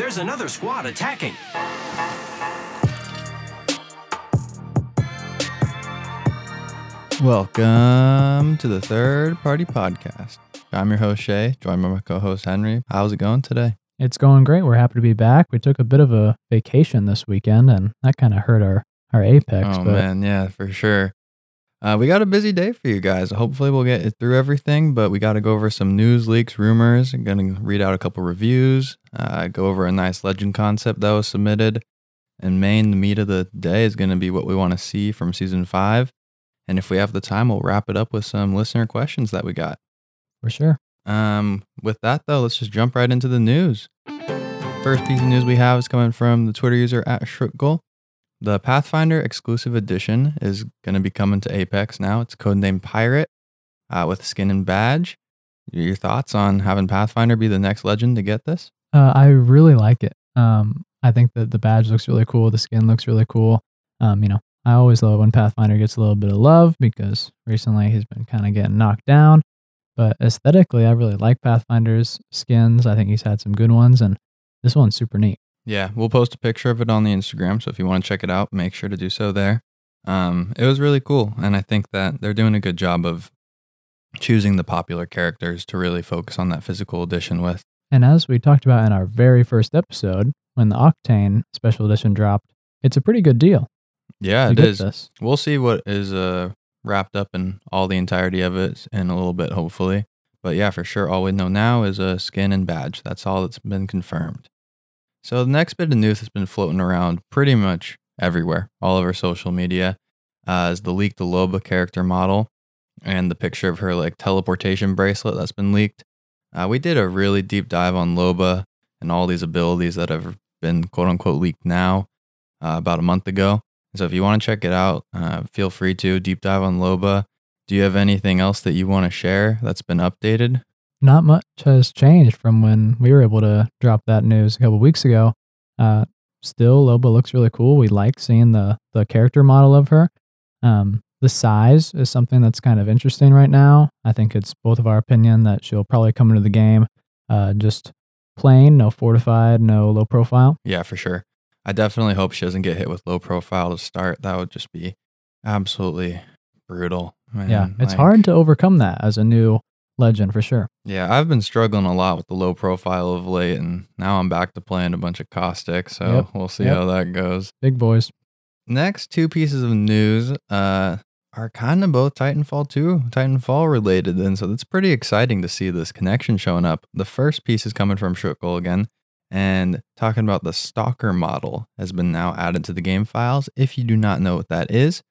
There's another squad attacking. Welcome to the Third Party Podcast. I'm your host, Shay, joined by my co host, Henry. How's it going today? It's going great. We're happy to be back. We took a bit of a vacation this weekend, and that kind of hurt our, our apex. oh, but man. Yeah, for sure. Uh, we got a busy day for you guys. Hopefully, we'll get through everything, but we got to go over some news leaks, rumors. I'm going to read out a couple reviews, uh, go over a nice legend concept that was submitted. And main, the meat of the day is going to be what we want to see from season five. And if we have the time, we'll wrap it up with some listener questions that we got. for sure. Um, with that though, let's just jump right into the news. First piece of news we have is coming from the Twitter user at Shrugtal. The Pathfinder exclusive edition is going to be coming to Apex now. It's codenamed Pirate uh, with skin and badge. Your thoughts on having Pathfinder be the next legend to get this? Uh, I really like it. Um, I think that the badge looks really cool. The skin looks really cool. Um, you know, I always love when Pathfinder gets a little bit of love because recently he's been kind of getting knocked down. But aesthetically, I really like Pathfinder's skins. I think he's had some good ones, and this one's super neat. Yeah, we'll post a picture of it on the Instagram. So if you want to check it out, make sure to do so there. Um, it was really cool. And I think that they're doing a good job of choosing the popular characters to really focus on that physical edition with. And as we talked about in our very first episode, when the Octane special edition dropped, it's a pretty good deal. Yeah, it is. This. We'll see what is uh, wrapped up in all the entirety of it in a little bit, hopefully. But yeah, for sure, all we know now is a skin and badge. That's all that's been confirmed. So the next bit of news that's been floating around pretty much everywhere, all over social media, uh, is the leaked Loba character model and the picture of her like teleportation bracelet that's been leaked. Uh, we did a really deep dive on Loba and all these abilities that have been quote unquote leaked now uh, about a month ago. So if you want to check it out, uh, feel free to deep dive on Loba. Do you have anything else that you want to share that's been updated? Not much has changed from when we were able to drop that news a couple weeks ago. Uh, still, Loba looks really cool. We like seeing the the character model of her. Um, the size is something that's kind of interesting right now. I think it's both of our opinion that she'll probably come into the game uh, just plain, no fortified, no low profile. Yeah, for sure. I definitely hope she doesn't get hit with low profile to start. That would just be absolutely brutal. Man. yeah, it's Like, hard to overcome that as a new legend for sure. Yeah, I've been struggling a lot with the low profile of late, and now I'm back to playing a bunch of caustic. So Yep, we'll see yep. how that goes. Big boys. Next two pieces of news uh, are kind of both Titanfall 2, Titanfall related. And so it's pretty exciting to see this connection showing up. The first piece is coming from Shrugtal again and talking about the Stalker model has been now added to the game files. If you do not know what that is,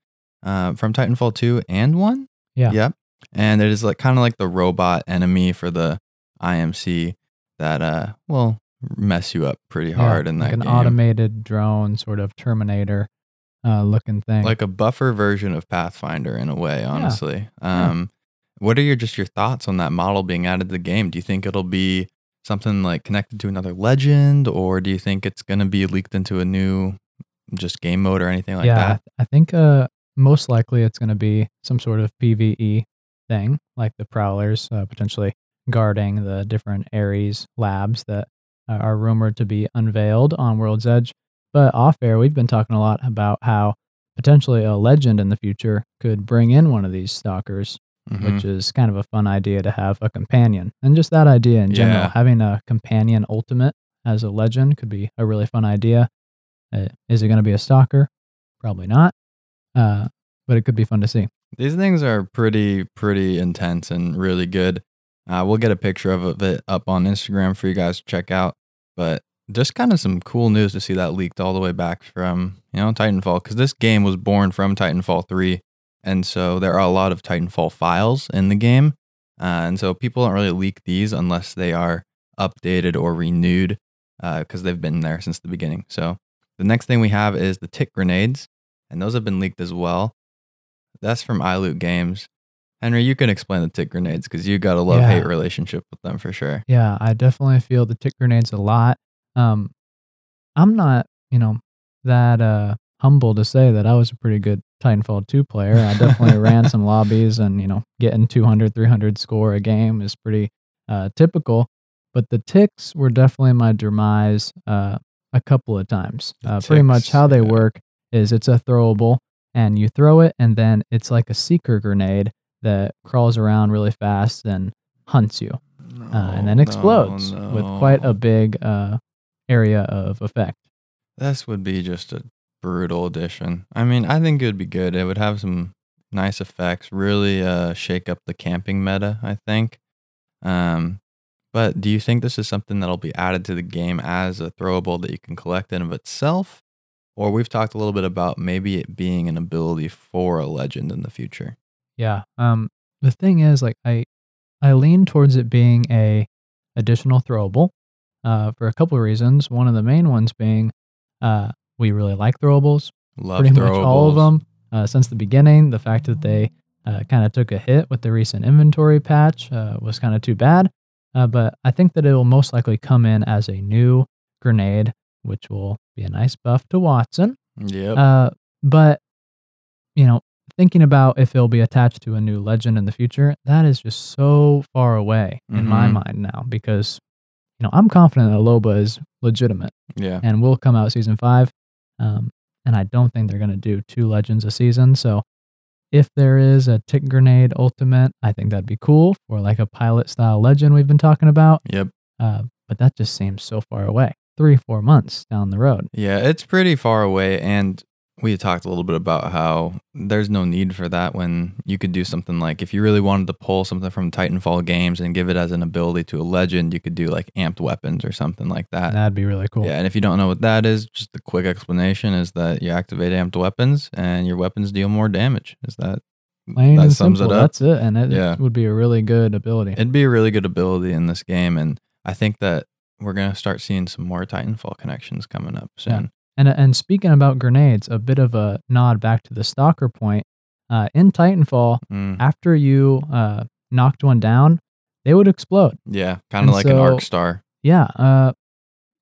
uh, from Titanfall 2 and 1. Yeah. Yep. And it is like kind of like the robot enemy for the IMC that uh will mess you up pretty hard Yeah, in like that an game. automated drone sort of Terminator uh, looking thing. like a buffer version of Pathfinder in a way, honestly. Yeah. Um, what are your just your thoughts on that model being added to the game? Do you think it'll be something like connected to another legend, or do you think it's going to be leaked into a new just game mode or anything like yeah, I that? th- I think uh, most likely it's going to be some sort of PVE thing, like the Prowlers uh, potentially guarding the different Ares labs that uh, are rumored to be unveiled on World's Edge. But off air, we've been talking a lot about how potentially a legend in the future could bring in one of these stalkers, Mhm. which is kind of a fun idea to have a companion. And just that idea in general, Yeah. having a companion ultimate as a legend could be a really fun idea. Uh, is it going to be a stalker? Probably not. Uh, but it could be fun to see. These things are pretty, pretty intense and really good. Uh, we'll get a picture of it up on Instagram for you guys to check out. But just kind of some cool news to see that leaked all the way back from, you know, Titanfall, because this game was born from Titanfall 3. And so there are a lot of Titanfall files in the game. Uh, and so people don't really leak these unless they are updated or renewed because they've been there since the beginning. So the next thing we have is the tick grenades, and those have been leaked as well. That's from iLoot Games. Henry, you can explain the tick grenades because you got a love hate Yeah. relationship with them for sure. Yeah, I definitely feel the tick grenades a lot. Um, I'm not, you know, that uh, humble to say that I was a pretty good Titanfall 2 player. I definitely ran some lobbies and, you know, getting 200, 300 score a game is pretty uh, typical. but the ticks were definitely my demise uh, a couple of times. Uh, pretty much how they yeah. work is it's a throwable, and you throw it, and then it's like a seeker grenade that crawls around really fast and hunts you, uh, and then explodes no, with quite a big uh, area of effect. This would be just a brutal addition. I mean, I think it would be good. It would have some nice effects, really uh, shake up the camping meta, I think. Um, but do you think this is something that'll be added to the game as a throwable that you can collect in of itself? Or we've talked a little bit about maybe it being an ability for a legend in the future. Yeah. Um. The thing is, like, I I lean towards it being a additional throwable, uh, for a couple of reasons. One of the main ones being, uh, we really like throwables. Love pretty much all of them uh, since the beginning. The fact that they uh, kind of took a hit with the recent inventory patch uh, was kind of too bad. Uh, but I think that it will most likely come in as a new grenade, which will be a nice buff to Watson. Yep. Uh, but you know, thinking about if it'll be attached to a new legend in the future, that is just so far away in my Mhm. mind now because you know I'm confident that Loba is legitimate yeah. and will come out season five. Um, and I don't think they're going to do two legends a season. So if there is a tick grenade ultimate, I think that'd be cool for like a pilot style legend we've been talking about. Yep. Uh, but that just seems so far away. Three, four months down the road. Yeah, it's pretty far away. And we talked a little bit about how there's no need for that when you could do something like if you really wanted to pull something from Titanfall games and give it as an ability to a legend, you could do like amped weapons or something like that. That'd be really cool. Yeah, and if you don't know what that is, just the quick explanation is that you activate amped weapons and your weapons deal more damage. Is that Plain that and sums simple. it up? That's it. And it, it Yeah. would be a really good ability. It'd be a really good ability in this game, and I think that we're gonna start seeing some more Titanfall connections coming up soon. And and speaking about grenades, a bit of a nod back to the stalker point. Uh, in Titanfall, Mm, after you uh, knocked one down, they would explode. yeah, kind of like an arc star. Yeah, uh,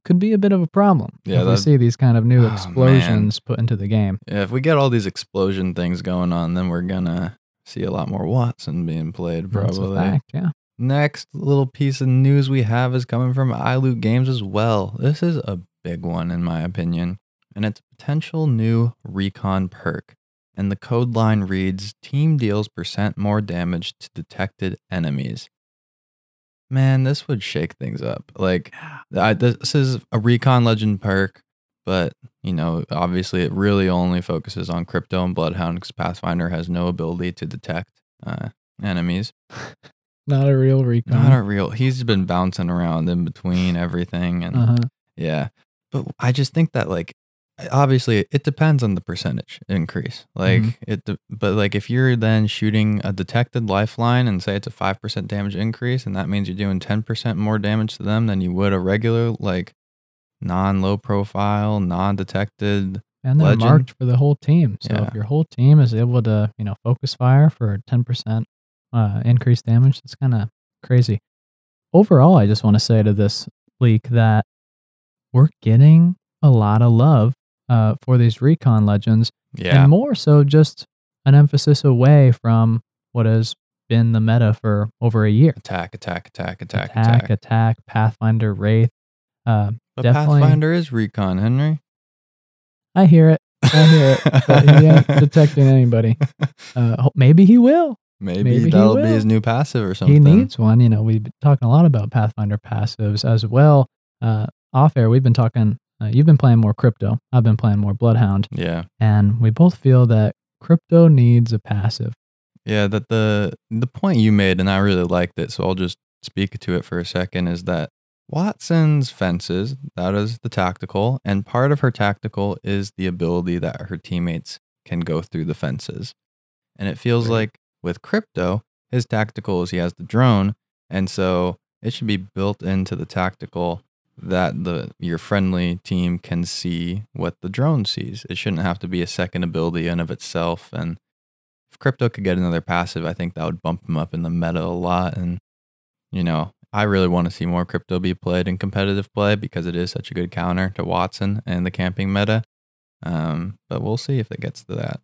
could be a bit of a problem Yeah, if we see these kind of new Oh, explosions put into the game. Yeah, if we get all these explosion things going on, then we're gonna see a lot more Watson being played That's a probably. fact. Yeah. Next little piece of news we have is coming from iLoot Games as well. This is a big one in my opinion, and it's a potential new recon perk. And the code line reads Team deals percent more damage to detected enemies. Man, this would shake things up. Like, I, this is a recon legend perk, but you know, obviously, it really only focuses on crypto and bloodhound because Pathfinder has no ability to detect uh, enemies. Not a real recon. Not a real. He's been bouncing around in between everything, and uh-huh. yeah. But I just think that like, obviously, it depends on the percentage increase. Like Mhm. it, de- but like if you're then shooting a detected lifeline and say it's a five percent damage increase, and that means you're doing ten percent more damage to them than you would a regular like non-low profile, non-detected. And they're Legend. marked for the whole team. So Yeah. if your whole team is able to, you know, focus fire for 10% uh, increased damage, that's kind of crazy. Overall, I just want to say to this leak that we're getting a lot of love uh, for these recon legends, Yeah, and more so just an emphasis away from what has been the meta for over a year. attack, attack, attack, attack, attack, attack. attack, Pathfinder, Wraith. Uh, But definitely- Pathfinder is recon, Henry. I hear it. I hear it. But he ain't detecting anybody. Uh, maybe he will. Maybe, Maybe that'll be his new passive or something. He needs one. You know, we've been talking a lot about Pathfinder passives as well. Uh, off air, we've been talking. Uh, you've been playing more crypto. I've been playing more Bloodhound, Yeah. and we both feel that crypto needs a passive. Yeah, that the the point you made, and I really liked it, so I'll just speak to it for a second, is that Watson's fences, that is the tactical, and part of her tactical is the ability that her teammates can go through the fences. And it feels Right. like with crypto, his tactical is he has the drone, and so it should be built into the tactical that the your friendly team can see what the drone sees. It shouldn't have to be a second ability in of itself and if crypto could get another passive, I think that would bump him up in the meta a lot. And, you know, I really want to see more crypto be played in competitive play because it is such a good counter to Watson and the camping meta. Um, but we'll see if it gets to that.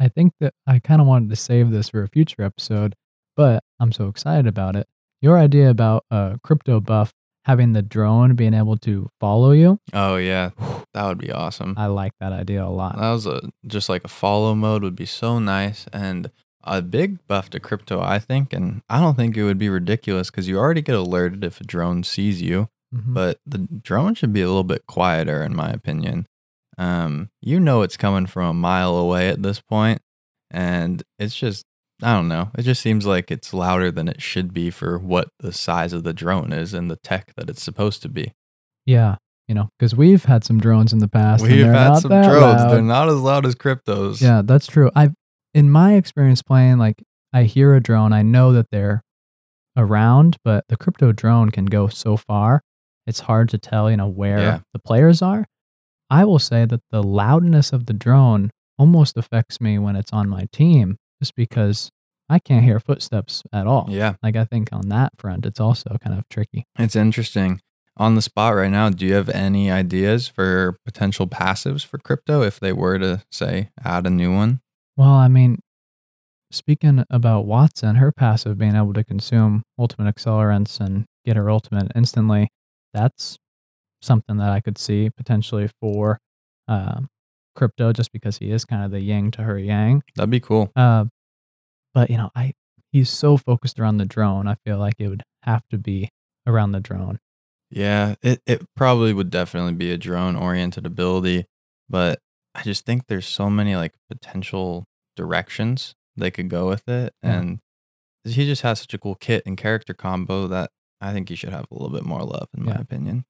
I think that I kind of wanted to save this for a future episode, but I'm so excited about it. Your idea about a crypto buff having the drone being able to follow you. Oh yeah, that would be awesome. I like that idea a lot. That was a just like a follow mode would be so nice and a big buff to crypto, I think. And I don't think it would be ridiculous because you already get alerted if a drone sees you, Mhm. but the drone should be a little bit quieter, in my opinion. Um, you know it's coming from a mile away at this point, and it's just I don't know. It just seems like it's louder than it should be for what the size of the drone is and the tech that it's supposed to be. yeah, you know, because we've had some drones in the past. We've they're had not some drones. loud. They're not as loud as cryptos. Yeah, that's true. I, in my experience playing, like I hear a drone, I know that they're around, but the crypto drone can go so far, it's hard to tell, you know, where Yeah. the players are. I will say that the loudness of the drone almost affects me when it's on my team, just because I can't hear footsteps at all. Yeah. Like I think on that front, it's also kind of tricky. It's interesting. On the spot right now, do you have any ideas for potential passives for crypto if they were to say add a new one? Well, I mean, speaking about Watson, her passive being able to consume ultimate accelerants and get her ultimate instantly, that's something that I could see potentially for um, crypto, just because he is kind of the yin to her yang. That'd be cool. Uh, but you know, I he's so focused around the drone. I feel like it would have to be around the drone. Yeah, it, it probably would definitely be a drone oriented ability, but I just think there's so many like potential directions they could go with it. Yeah. And he just has such a cool kit and character combo that I think he should have a little bit more love, in my opinion.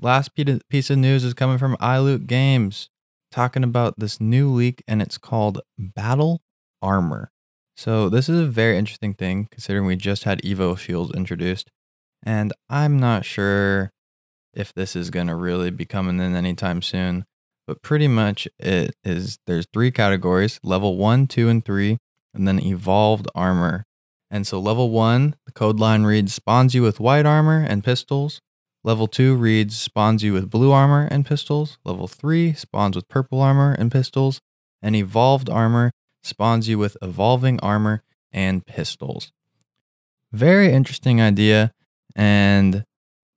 Last piece of news is coming from iLoot Games, talking about this new leak, and it's called Battle Armor. So this is a very interesting thing, considering we just had Evo Shields introduced, and I'm not sure if this is going to really be coming in anytime soon. But pretty much it is. There's three categories: level one, two, and three, and then evolved armor. And so level one, the code line reads spawns you with white armor and pistols. Level two reads spawns you with blue armor and pistols. Level three spawns with purple armor and pistols. And evolved armor spawns you with evolving armor and pistols. Very interesting idea. And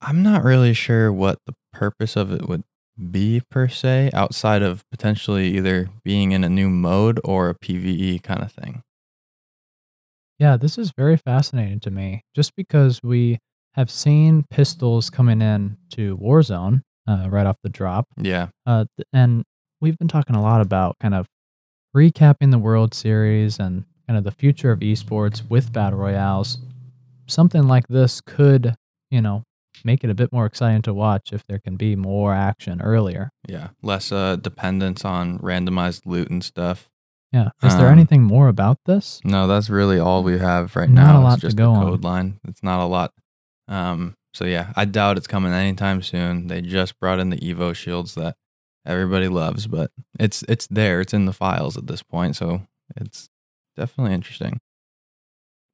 I'm not really sure what the purpose of it would be per se, outside of potentially either being in a new mode or a PvE kind of thing. Yeah, this is very fascinating to me just because we have seen pistols coming in to Warzone uh, right off the drop. Yeah. Uh, and we've been talking a lot about kind of recapping the World Series and kind of the future of esports with battle royales. Something like this could, you know, make it a bit more exciting to watch if there can be more action earlier. Yeah. Less uh, dependence on randomized loot and stuff. Yeah. Is there Um, anything more about this? No, that's really all we have right Not a lot it's to go the on. code line. It's not a lot. Um, so yeah, I doubt it's coming anytime soon. They just brought in the Evo shields that everybody loves, but it's it's there. It's in the files at this point, so it's definitely interesting.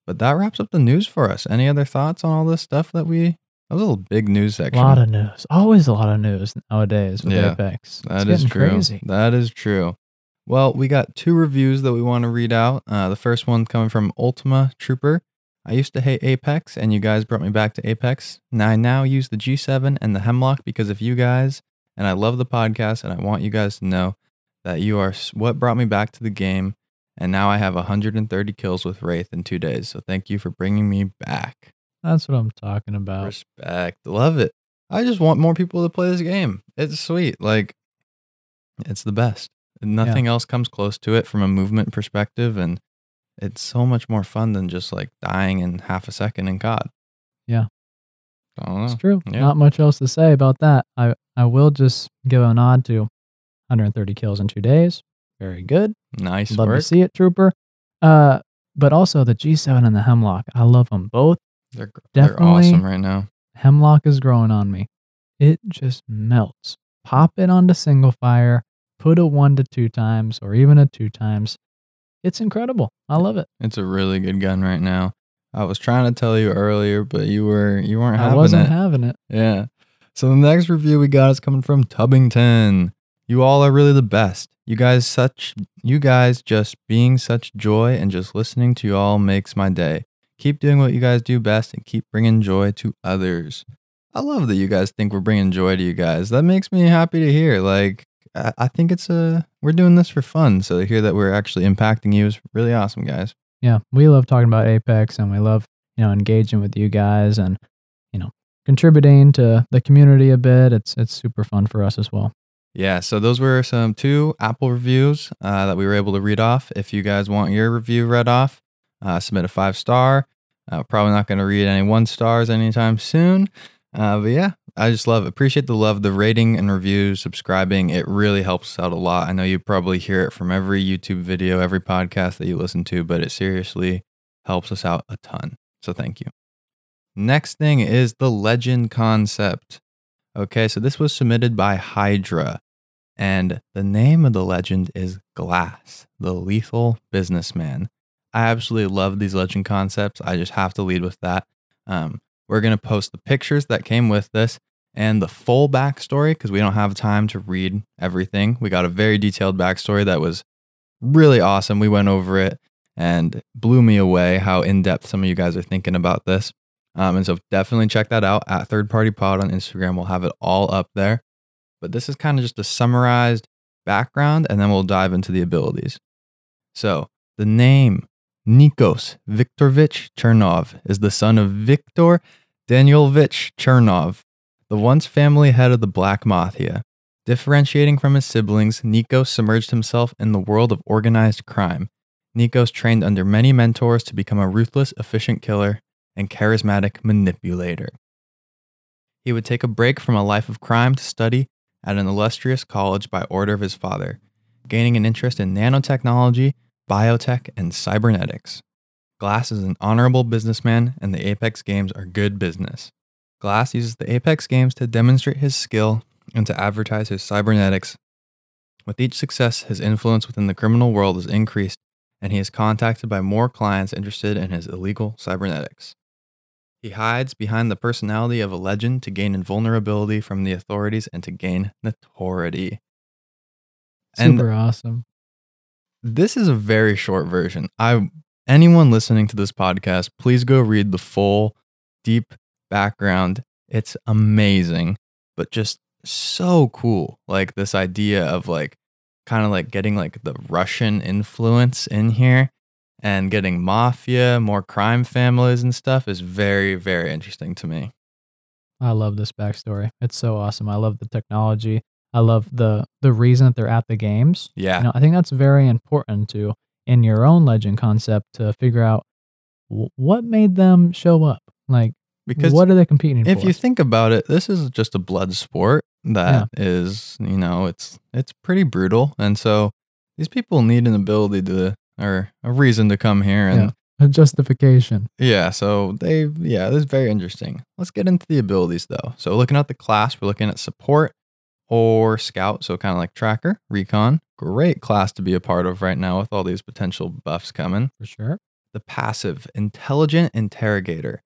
But that wraps up the news for us. Any other thoughts on all this stuff that we? That was a little big news section. A lot of news. Always a lot of news nowadays with Yeah, Apex. It's That is true. crazy. That is true. Well, we got two reviews that we want to read out. Uh, the first one coming from Ultima Trooper. I used to hate Apex, and you guys brought me back to Apex. Now I now use the G7 and the Hemlock because of you guys, and I love the podcast, and I want you guys to know that you are what brought me back to the game. And now I have 130 kills with Wraith in two days. So thank you for bringing me back. That's what I'm talking about. Respect. Love it. I just want more people to play this game. It's sweet. Like, it's the best. Nothing else comes close to it from a movement perspective. And it's so much more fun than just like dying in half a second in COD. Yeah. I don't It's true. Yeah. Not much else to say about that. I, I will just give a nod to 130 kills in two days. Very good. Nice Love work. to see it, Trooper. Uh, but also the G7 and the Hemlock. I love them both. They're, gr- they're Definitely- awesome right now. Hemlock is growing on me. It just melts. Pop it onto single fire, put a one to two times or even a two times. It's incredible. I love it. It's a really good gun right now. I was trying to tell you earlier, but you were you weren't having it. I wasn't it. having it. Yeah. So the next review we got is coming from Tubbington. You all are really the best. You guys such you guys just being such joy and just listening to you all makes my day. Keep doing what you guys do best and keep bringing joy to others. I love that you guys think we're bringing joy to you guys. That makes me happy to hear. Like, I, think it's a we're doing this for fun. So to hear that we're actually impacting you is really awesome, guys. Yeah, we love talking about Apex and we love, you know, engaging with you guys and, you know, contributing to the community a bit. It's it's super fun for us as well. Yeah, so those were some two Apple reviews uh, that we were able to read off. If you guys want your review read off, uh, submit a five star. Uh, probably not going to read any one stars anytime soon. Uh, but yeah, I just love appreciate the love, the rating and reviews, subscribing. It really helps us out a lot. I know you probably hear it from every YouTube video, every podcast that you listen to, but it seriously helps us out a ton. So thank you. Next thing is the legend concept. Okay, so this was submitted by Hydra, and the name of the legend is Glass, the lethal businessman. I absolutely love these legend concepts. I just have to lead with that. Um, we're going to post the pictures that came with this and the full backstory because we don't have time to read everything. We got a very detailed backstory that was really awesome. We went over it and blew me away how in depth some of you guys are thinking about this. Um, and so definitely check that out at Third Party Pod on Instagram. We'll have it all up there. But this is kind of just a summarized background, and then we'll dive into the abilities. So the name Nikos Viktorovich Chernov is the son of Viktor Danielovich Chernov, the once family head of the Black Mafia. Differentiating from his siblings, Nikos submerged himself in the world of organized crime. Nikos trained under many mentors to become a ruthless, efficient killer and charismatic manipulator. He would take a break from a life of crime to study at an illustrious college by order of his father, gaining an interest in nanotechnology biotech, and cybernetics. Glass is an honorable businessman, and the Apex games are good business. Glass uses the Apex games to demonstrate his skill and to advertise his cybernetics. With each success, his influence within the criminal world is increased, and he is contacted by more clients interested in his illegal cybernetics. He hides behind the personality of a legend to gain invulnerability from the authorities and to gain notoriety. Super and awesome this is a very short version. I anyone listening to this podcast, please go read the full deep background. It's amazing, but just so cool. Like this idea of like kind of like getting like the Russian influence in here and getting mafia, more crime families and stuff is very, very interesting to me. I love this backstory. It's so awesome. I love the technology. I love the the reason that they're at the games. Yeah. You know, I think that's very important to in your own legend concept to figure out w- what made them show up. Like because what are they competing if for? you think about it, this is just a blood sport that yeah. is, you know, it's it's pretty brutal. And so these people need an ability to or a reason to come here and yeah. a justification. Yeah, so they yeah, this is very interesting. Let's get into the abilities though. So looking at the class, we're looking at support, or scout, so kind of like tracker, recon. Great class to be a part of right now with all these potential buffs coming. For sure. The passive, intelligent interrogator.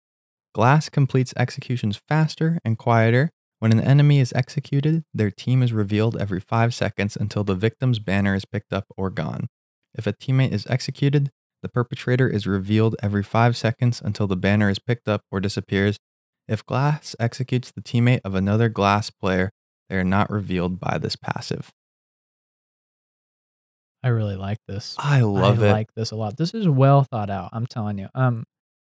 Glass completes executions faster and quieter. When an enemy is executed, their team is revealed every five seconds until the victim's banner is picked up or gone. If a teammate is executed, the perpetrator is revealed every five seconds until the banner is picked up or disappears. If Glass executes the teammate of another Glass player, they are not revealed by this passive. I really like this. I love I it. I like this a lot. This is well thought out. I'm telling you. Um,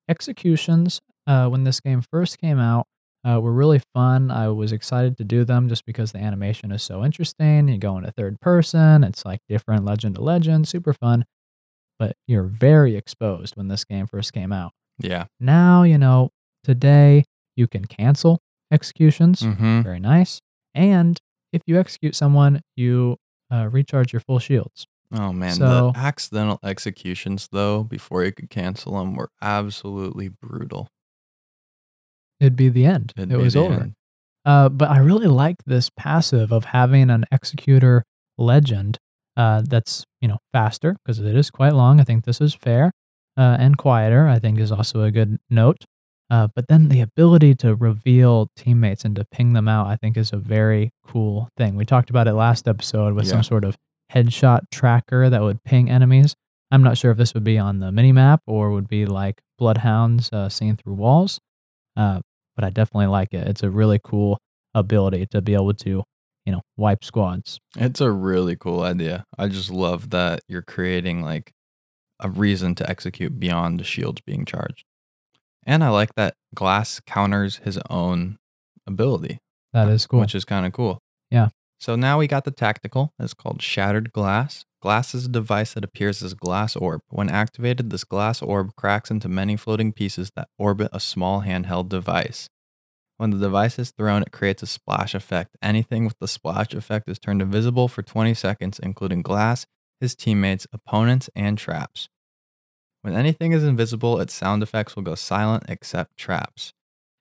executions. Uh, when this game first came out, uh, were really fun. I was excited to do them just because the animation is so interesting. You go into third person. It's like different legend to legend. Super fun. But you're very exposed when this game first came out. Yeah. Now you know. Today you can cancel executions. Mm-hmm. Very nice. And if you execute someone, you uh, recharge your full shields. Oh man, so, the accidental executions though, before you could cancel them, were absolutely brutal. It'd be the end. It'd it was over. Uh, but I really like this passive of having an executor legend uh, that's you know faster because it is quite long. I think this is fair uh, and quieter. I think is also a good note. Uh, but then the ability to reveal teammates and to ping them out, I think, is a very cool thing. We talked about it last episode with yeah. some sort of headshot tracker that would ping enemies. I'm not sure if this would be on the mini map or would be like bloodhounds uh, seen through walls. Uh, but I definitely like it. It's a really cool ability to be able to, you know, wipe squads. It's a really cool idea. I just love that you're creating like a reason to execute beyond the shields being charged. And I like that Glass counters his own ability, That is cool. which is kind of cool. Yeah. So now we got the tactical. It's called Shattered Glass. Glass is a device that appears as a glass orb. When activated, this glass orb cracks into many floating pieces that orbit a small handheld device. When the device is thrown, it creates a splash effect. Anything with the splash effect is turned invisible for 20 seconds, including glass, his teammates, opponents, and traps. When anything is invisible, its sound effects will go silent except traps.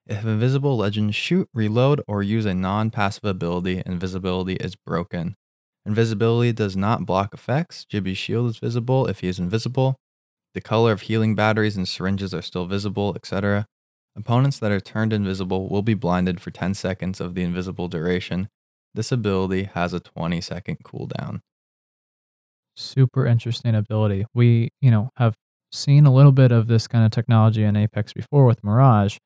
If invisible legends shoot, reload, or use a non passive ability, invisibility is broken. Invisibility does not block effects. Gibby's shield is visible if he is invisible. The color of healing batteries and syringes are still visible, etc. Opponents that are turned invisible will be blinded for 10 seconds of the invisible duration. This ability has a 20 second cooldown. Super interesting ability. We, you know, have seen a little bit of this kind of technology in Apex before with Mirage.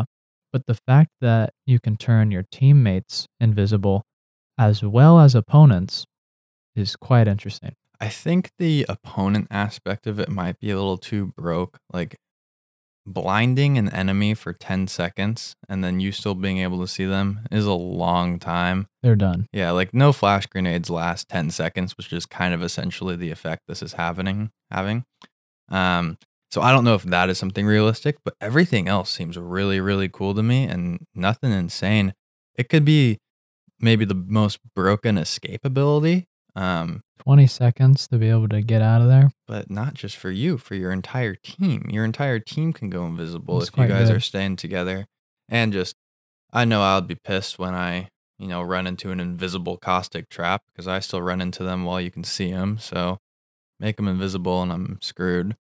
uh, but the fact that you can turn your teammates invisible as well as opponents is quite interesting. I think the opponent aspect of it might be a little too broke. Like blinding an enemy for 10 seconds and then you still being able to see them is a long time. They're done. Yeah, like no flash grenades last 10 seconds, which is kind of essentially the effect this is happening having. Um so I don't know if that is something realistic, but everything else seems really really cool to me and nothing insane. It could be maybe the most broken escape ability. Um 20 seconds to be able to get out of there. but not just for you, for your entire team. Your entire team can go invisible That's if you guys good. are staying together. And just, I know I'll be pissed when I, you know, run into an invisible caustic trap because I still run into them while you can see them. So make them invisible and I'm screwed.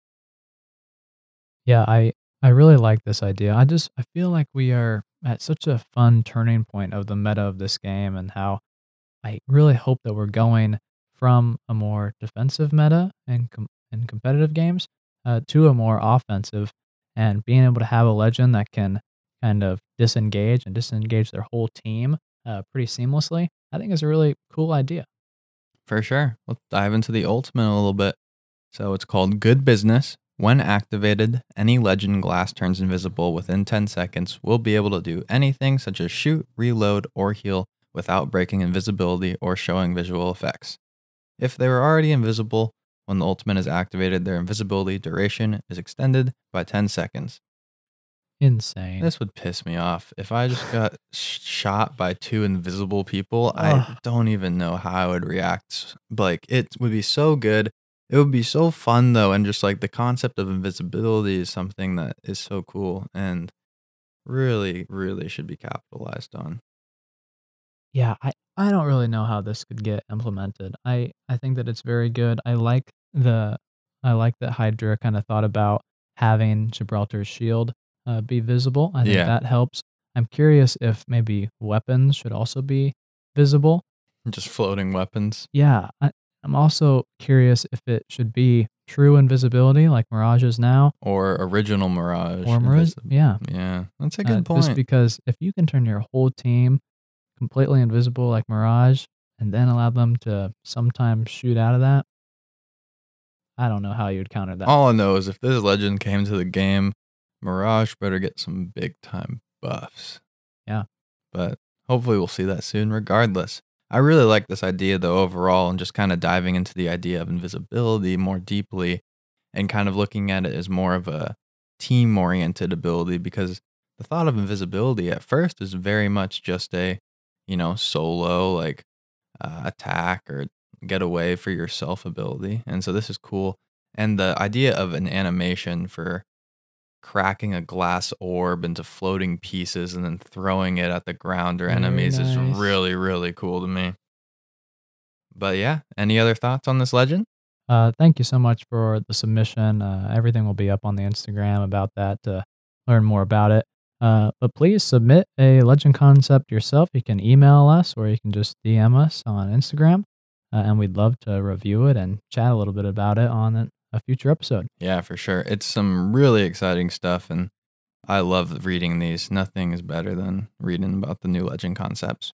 Yeah, I I really like this idea. I just I feel like we are at such a fun turning point of the meta of this game and how I really hope that we're going from a more defensive meta in com- in competitive games uh, to a more offensive and being able to have a legend that can kind of disengage and disengage their whole team uh, pretty seamlessly. I think is a really cool idea. For sure. Let's dive into the ultimate a little bit. So it's called Good Business. When activated, any legend glass turns invisible within 10 seconds will be able to do anything such as shoot, reload, or heal without breaking invisibility or showing visual effects. If they were already invisible, when the ultimate is activated, their invisibility duration is extended by 10 seconds. Insane. This would piss me off. If I just got shot by two invisible people, I don't even know how I would react. Like, it would be so good. It would be so fun, though. And just like the concept of invisibility is something that is so cool and really, really should be capitalized on. Yeah, I, I don't really know how this could get implemented. I, I think that it's very good. I like the I like that Hydra kind of thought about having Gibraltar's shield uh, be visible. I think Yeah. that helps. I'm curious if maybe weapons should also be visible. Just floating weapons. Yeah, I, I'm also curious if it should be true invisibility like Mirage is now, Or original Mirage. or Mirage. Yeah, Yeah, that's a uh, good just point. because if you can turn your whole team completely invisible like Mirage and then allow them to sometimes shoot out of that, I don't know how you'd counter that. All I know is if this legend came to the game, Mirage better get some big time buffs. Yeah. But hopefully we'll see that soon regardless. I really like this idea though overall and just kind of diving into the idea of invisibility more deeply and kind of looking at it as more of a team oriented ability because the thought of invisibility at first is very much just a, you know, solo like uh, attack or get away for yourself ability. And so this is cool. And the idea of an animation for cracking a glass orb into floating pieces and then throwing it at the ground or enemies nice. is really, really cool to me. But yeah, any other thoughts on this legend? Uh, thank you so much for the submission. Uh, everything will be up on the Instagram about that to learn more about it. Uh, but please submit a legend concept yourself. You can email us or you can just DM us on Instagram. Uh, and we'd love to review it and chat a little bit about it on a- future episode. Yeah, for sure. It's some really exciting stuff. And I love reading these. Nothing is better than reading about the new legend concepts.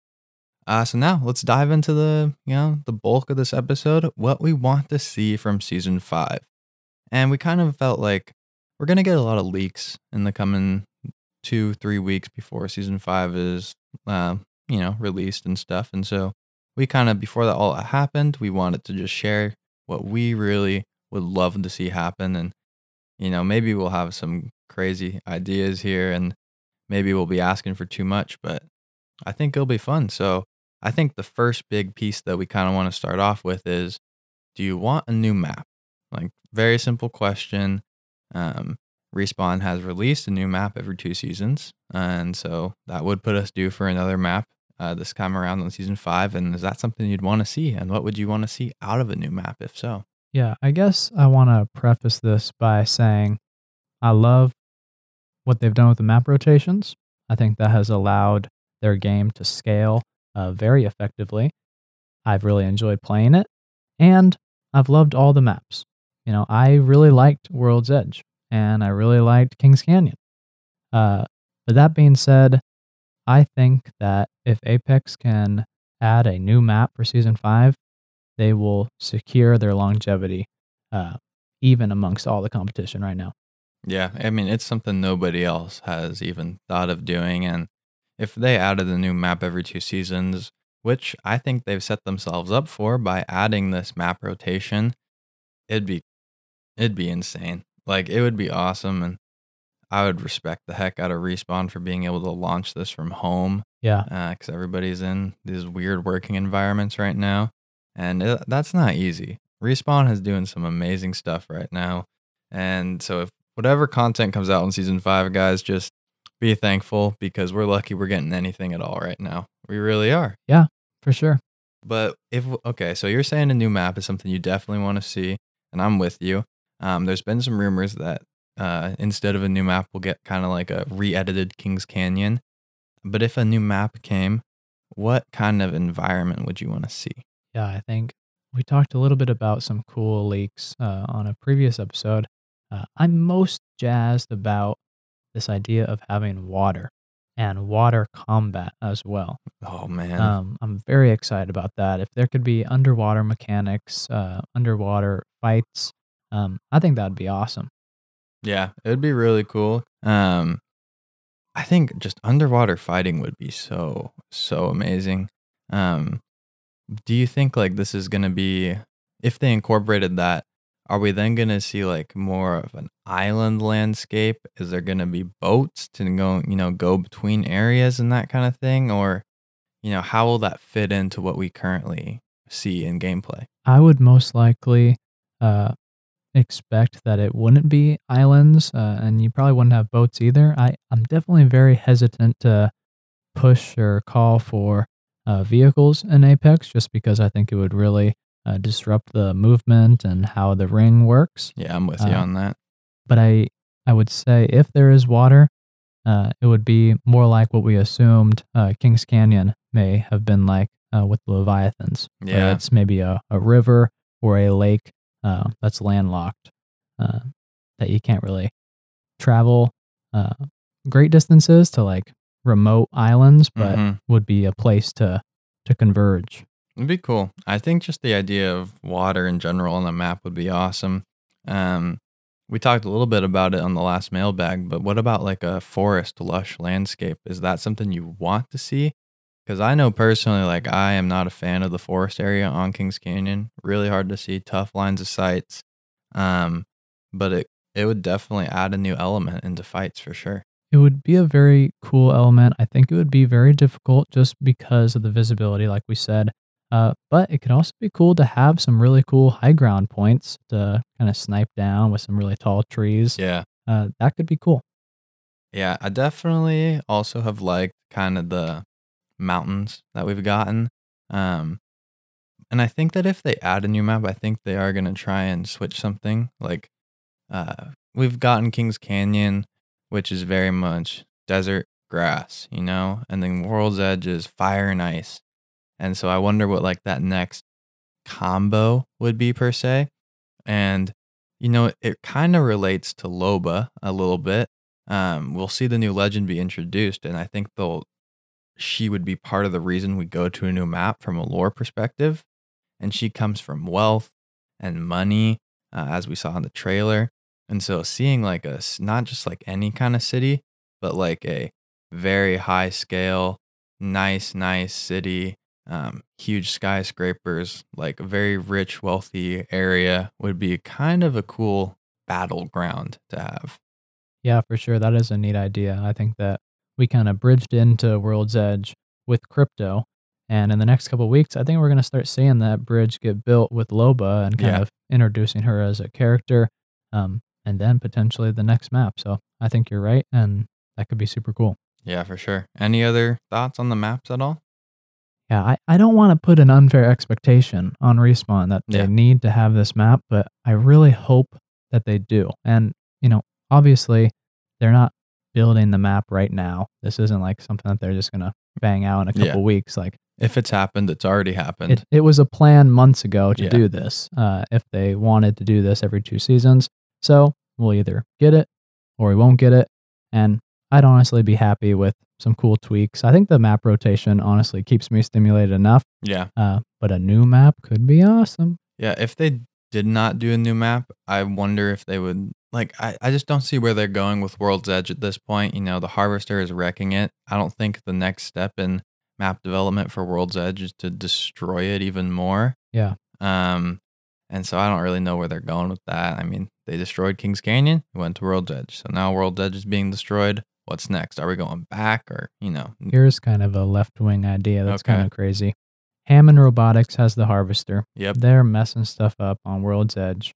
Uh, so now let's dive into the you know the bulk of this episode, what we want to see from season five, and we kind of felt like we're gonna get a lot of leaks in the coming two three weeks before season five is uh, you know released and stuff, and so we kind of before that all happened, we wanted to just share what we really would love to see happen, and you know maybe we'll have some crazy ideas here, and maybe we'll be asking for too much, but I think it'll be fun. So I think the first big piece that we kind of want to start off with is do you want a new map? Like, very simple question. Um, Respawn has released a new map every two seasons. And so that would put us due for another map uh, this time around on season five. And is that something you'd want to see? And what would you want to see out of a new map if so? Yeah, I guess I want to preface this by saying I love what they've done with the map rotations. I think that has allowed their game to scale uh, very effectively. I've really enjoyed playing it, and I've loved all the maps. You know, I really liked World's Edge, and I really liked Kings Canyon. Uh, but that being said, I think that if Apex can add a new map for season five, they will secure their longevity, uh, even amongst all the competition right now. Yeah, I mean, it's something nobody else has even thought of doing. And if they added a new map every two seasons, which I think they've set themselves up for by adding this map rotation, it'd be it'd be insane. Like it would be awesome and I would respect the heck out of Respawn for being able to launch this from home. Yeah. Because uh, everybody's in these weird working environments right now. And it, that's not easy. Respawn is doing some amazing stuff right now. And so if whatever content comes out in season five, guys, just be thankful because we're lucky we're getting anything at all right now. We really are. Yeah, for sure. But if okay, so you're saying a new map is something you definitely want to see, and I'm with you. Um, there's been some rumors that uh, instead of a new map, we'll get kind of like a re-edited Kings Canyon. But if a new map came, what kind of environment would you want to see? Yeah, I think we talked a little bit about some cool leaks uh, on a previous episode. Uh, I'm most jazzed about this idea of having water and water combat as well. Oh man, um, I'm very excited about that. If there could be underwater mechanics, uh, underwater fights, um, I think that'd be awesome. Yeah, it'd be really cool. Um, I think just underwater fighting would be so so amazing. Um, do you think like this is gonna be if they incorporated that are we then going to see like more of an island landscape? Is there going to be boats to go, you know, go between areas and that kind of thing? Or, you know, how will that fit into what we currently see in gameplay? I would most likely uh, expect that it wouldn't be islands uh, and you probably wouldn't have boats either. I, I'm definitely very hesitant to push or call for uh, vehicles in Apex just because I think it would really uh, disrupt the movement and how the ring works. Yeah, I'm with you Uh, on that. But I I would say if there is water, uh, it would be more like what we assumed uh, Kings Canyon may have been like uh, with the Leviathans. Yeah. it's maybe a, a river or a lake uh, that's landlocked uh, that you can't really travel uh, great distances to like remote islands, but Mhm. would be a place to to converge. It'd be cool. I think just the idea of water in general on the map would be awesome. Um, we talked a little bit about it on the last mailbag, but what about like a forest, lush landscape? Is that something you want to see? Because I know personally, like I am not a fan of the forest area on Kings Canyon. Really hard to see, tough lines of sights. Um, but it it would definitely add a new element into fights for sure. It would be a very cool element. I think it would be very difficult just because of the visibility, like we said. Uh, but it could also be cool to have some really cool high ground points to kind of snipe down with some really tall trees. Yeah. Uh, that could be cool. Yeah, I definitely also have liked kind of the mountains that we've gotten. Um, and I think that if they add a new map, I think they are going to try and switch something. Like, uh, we've gotten Kings Canyon, which is very much desert grass, you know, and then World's Edge is fire and ice. And so I wonder what like that next combo would be per se. And, you know, it kind of relates to Loba a little bit um, we'll see the new legend be introduced, and I think they'll she would be part of the reason we go to a new map from a lore perspective. And she comes from wealth and money, uh, as we saw in the trailer. And so seeing like a not just like any kind of city, but like a very high scale, nice, nice city, um, huge skyscrapers, like a very rich, wealthy area would be kind of a cool battleground to have. Yeah, for sure. That is a neat idea. I think that we kind of bridged into World's Edge with crypto. And in the next couple of weeks, I think we're going to start seeing that bridge get built with Loba and kind Yeah. of introducing her as a character. Um, and then potentially the next map. So I think you're right. And that could be super cool. Yeah, for sure. Any other thoughts on the maps at all? Yeah, I, I don't want to put an unfair expectation on Respawn that Yeah. they need to have this map, but I really hope that they do. And, you know, obviously they're not building the map right now. This isn't like something that they're just going to bang out in a couple Yeah. weeks. Like If it's happened, it's already happened. it, it was a plan months ago to Yeah. do this uh, if they wanted to do this every two seasons. So we'll either get it or we won't get it. And I'd honestly be happy with some cool tweaks. I think the map rotation honestly keeps me stimulated enough. yeah. Uh, but a new map could be awesome. Yeah. If they did not do a new map, I wonder if they would like I, I just don't see where they're going with World's Edge at this point. You know, the harvester is wrecking it. I don't think the next step in map development for World's Edge is to destroy it even more. Yeah. Um and so I don't really know where they're going with that. I mean, they destroyed Kings Canyon, went to World's Edge. So now World's Edge is being destroyed. What's next? Are we going back or, you know, Here's kind of a left wing idea that's Okay. kind of crazy. Hammond Robotics has the harvester. yep. They're messing stuff up on World's Edge.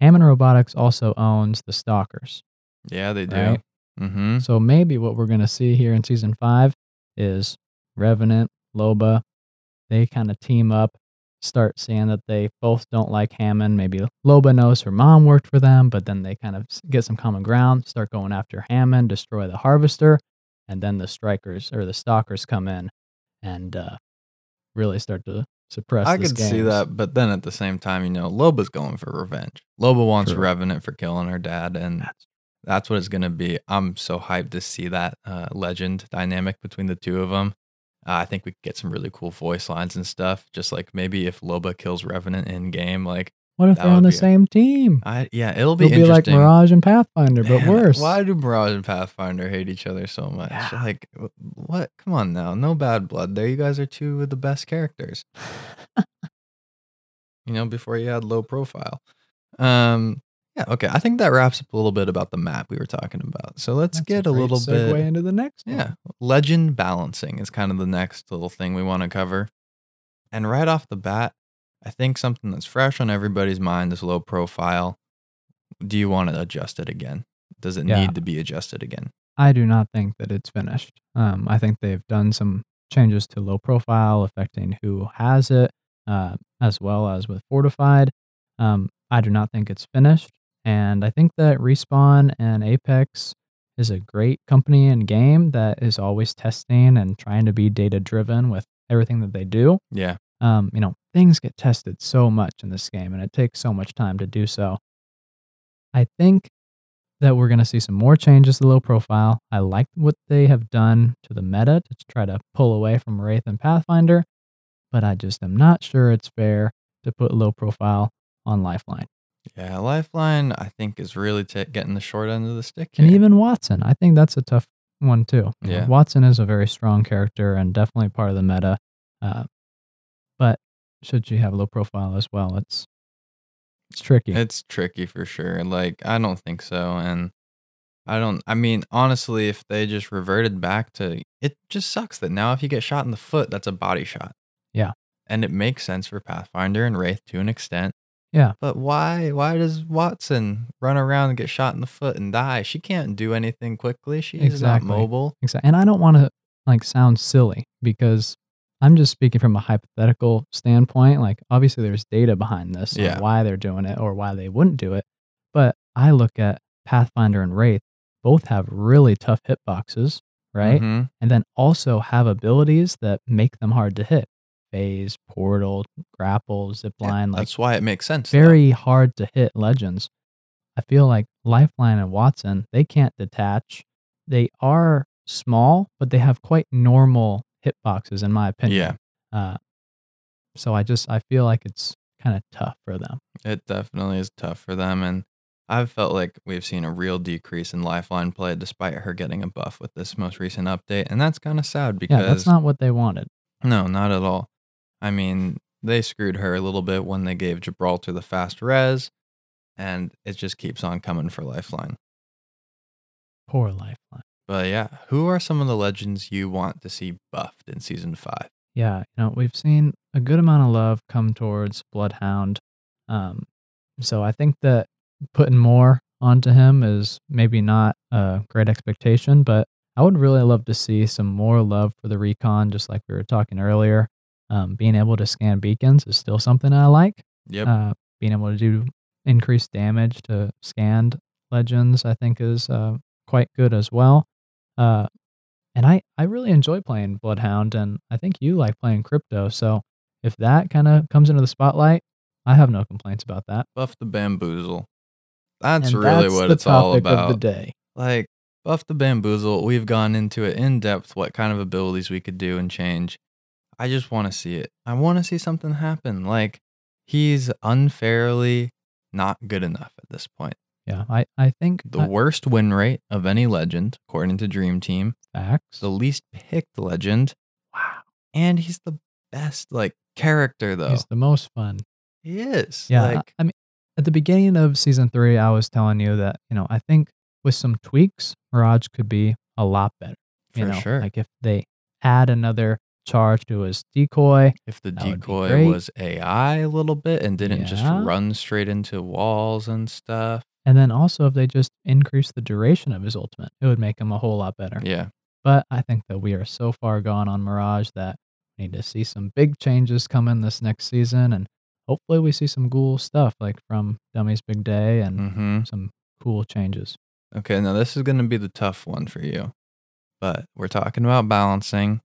Hammond Robotics also owns the Stalkers. Yeah, they do. Right. Mm-hmm. So maybe what we're going to see here in season five is Revenant, Loba, they kind of team up, start seeing that they both don't like Hammond. Maybe Loba knows her mom worked for them, but then they kind of get some common ground, start going after Hammond, destroy the harvester, and then the strikers or the stalkers come in and uh, really start to suppress. I could see that, but then at the same time, you know, Loba's going for revenge. Loba wants True. Revenant for killing her dad, and That's- that's what it's gonna be. I'm so hyped to see that uh, legend dynamic between the two of them. Uh, I think we could get some really cool voice lines and stuff. Just like maybe if Loba kills Revenant in game, like What if that they're on the be a- same team? I yeah, it'll be It'll be like. Mirage and Pathfinder, but Man, worse. Why do Mirage and Pathfinder hate each other so much? Yeah. Like, what? Come on now, no bad blood there. You guys are two of the best characters. you know, before you had low profile. Um, yeah, okay. I think that wraps up a little bit about the map we were talking about. So let's That's get a, great little segue bit. into the next. one. Yeah, legend balancing is kind of the next little thing we want to cover. And right off the bat, I think something that's fresh on everybody's mind is low profile. Do you want to adjust it again? Does it Yeah. need to be adjusted again? I do not think that it's finished. Um, I think they've done some changes to low profile affecting who has it, uh, as well as with fortified. Um, I do not think it's finished, and I think that Respawn and Apex is a great company and game that is always testing and trying to be data driven with everything that they do. Yeah. Um, you know, things get tested so much in this game, and it takes so much time to do so. I think that we're going to see some more changes to low profile. I like what they have done to the meta to try to pull away from Wraith and Pathfinder, but I just am not sure it's fair to put low profile on Lifeline. Yeah. Lifeline, I think, is really ta getting the short end of the stick. And even Wattson, I think that's a tough one too. Yeah. Wattson is a very strong character and definitely part of the meta. Uh, but should she have low profile as well? It's it's tricky. It's tricky for sure. Like, I don't think so. And I don't, I mean, honestly, if they just reverted back to it, just sucks that now if you get shot in the foot, that's a body shot. Yeah. And it makes sense for Pathfinder and Wraith to an extent. Yeah. But why, why does Wattson run around and get shot in the foot and die? She can't do anything quickly. She's Exactly. not mobile. Exactly. And I don't want to like sound silly because I'm just speaking from a hypothetical standpoint. Like obviously there's data behind this on Yeah. why they're doing it or why they wouldn't do it. But I look at Pathfinder and Wraith, both have really tough hitboxes, right? Mhm. And then also have abilities that make them hard to hit. Phase, portal, grapple, zip Yeah, line, like that's why it makes sense. though. very hard to hit legends. I feel like Lifeline and Wattson, they can't detach. They are small, but they have quite normal hitboxes, in my opinion. Yeah. Uh, so I just I feel like it's kind of tough for them. It definitely is tough for them. And I've felt like we've seen a real decrease in Lifeline play despite her getting a buff with this most recent update. And that's kind of sad because Yeah, that's not what they wanted. no, not at all. I mean, they screwed her a little bit when they gave Gibraltar the fast res, and it just keeps on coming for Lifeline. Poor Lifeline. But yeah, who are some of the legends you want to see buffed in season five? Yeah, you know, we've seen a good amount of love come towards Bloodhound. Um, so I think that putting more onto him is maybe not a great expectation, but I would really love to see some more love for the recon, just like we were talking earlier. Um, being able to scan beacons is still something I like. Yep. Uh, being able to do increased damage to scanned legends, I think, is uh, quite good as well. Uh, and I, I really enjoy playing Bloodhound, and I think you like playing Crypto. So if that kind of comes into the spotlight, I have no complaints about that. buff the bamboozle. That's And really that's what it's all about. of the day. Like buff the bamboozle, we've gone into it in depth what kind of abilities we could do and change. I just want to see it. I want to see something happen. Like he's unfairly not good enough at this point. Yeah, I, I think The uh, worst win rate of any legend, according to Dream Team. facts. The least picked legend. wow, And he's the best like character though. he's the most fun. he is. Yeah, I- Like I mean, at the beginning of season three, I was telling you that you know I think with some tweaks, Mirage could be a lot better. You for know, sure. like if they add another charge to his decoy, if the that would be decoy was AI a little bit and didn't just run straight into walls and stuff. and then also if they just increase the duration of his ultimate, it would make him a whole lot better. Yeah. But I think that we are so far gone on Mirage that we need to see some big changes come in this next season, and hopefully we see some cool stuff like from Dummy's Big Day and Mm-hmm. some cool changes. Okay, now this is going to be the tough one for you. But we're talking about balancing.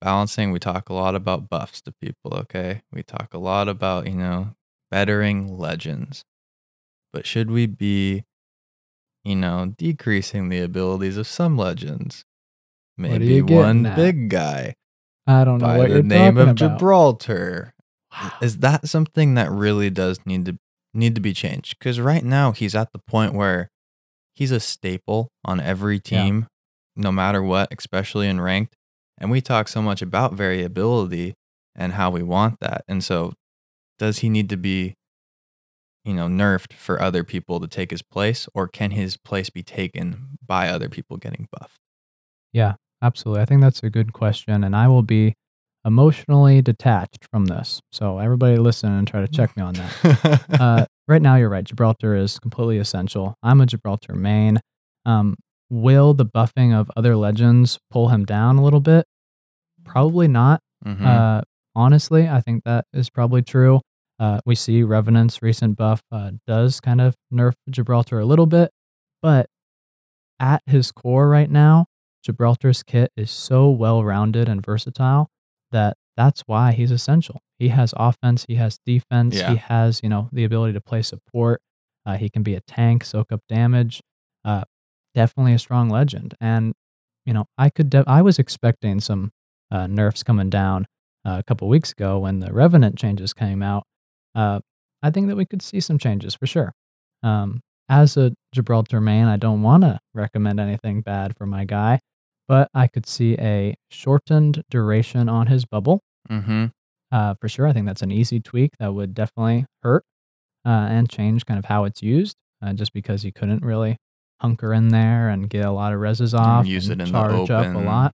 Balancing, we talk a lot about buffs to people, okay? We talk a lot about, you know, bettering legends. But should we be, you know, decreasing the abilities of some legends? Maybe one at? big guy I don't know by what the you're name talking of about. Gibraltar. Wow. Is that something that really does need to need to be changed? Because right now he's at the point where he's a staple on every Yeah. team, no matter what, especially in ranked. And we talk so much about variability and how we want that. And so, does he need to be, you know, nerfed for other people to take his place, or can his place be taken by other people getting buffed? Yeah, absolutely. I think that's a good question, and I will be emotionally detached from this. So everybody listen and try to check me on that. uh, right now, you're right. Gibraltar is completely essential. I'm a Gibraltar main. Um, will the buffing of other legends pull him down a little bit? Probably not. Mhm. Uh, honestly, I think that is probably true. Uh, we see Revenant's recent buff uh, does kind of nerf Gibraltar a little bit, but at his core right now, Gibraltar's kit is so well rounded and versatile that that's why he's essential. He has offense, he has defense, Yeah. he has, you know, the ability to play support. Uh, he can be a tank, soak up damage. Uh, definitely a strong legend. And, you know, I could, de- I was expecting some uh, nerfs coming down uh, a couple weeks ago when the Revenant changes came out. Uh, I think that we could see some changes for sure. Um, as a Gibraltar main, I don't want to recommend anything bad for my guy, but I could see a shortened duration on his bubble mm-hmm. uh, for sure. I think that's an easy tweak that would definitely hurt uh, and change kind of how it's used, uh, just because you couldn't really hunker in there and get a lot of reses off use and it in the charge up a lot.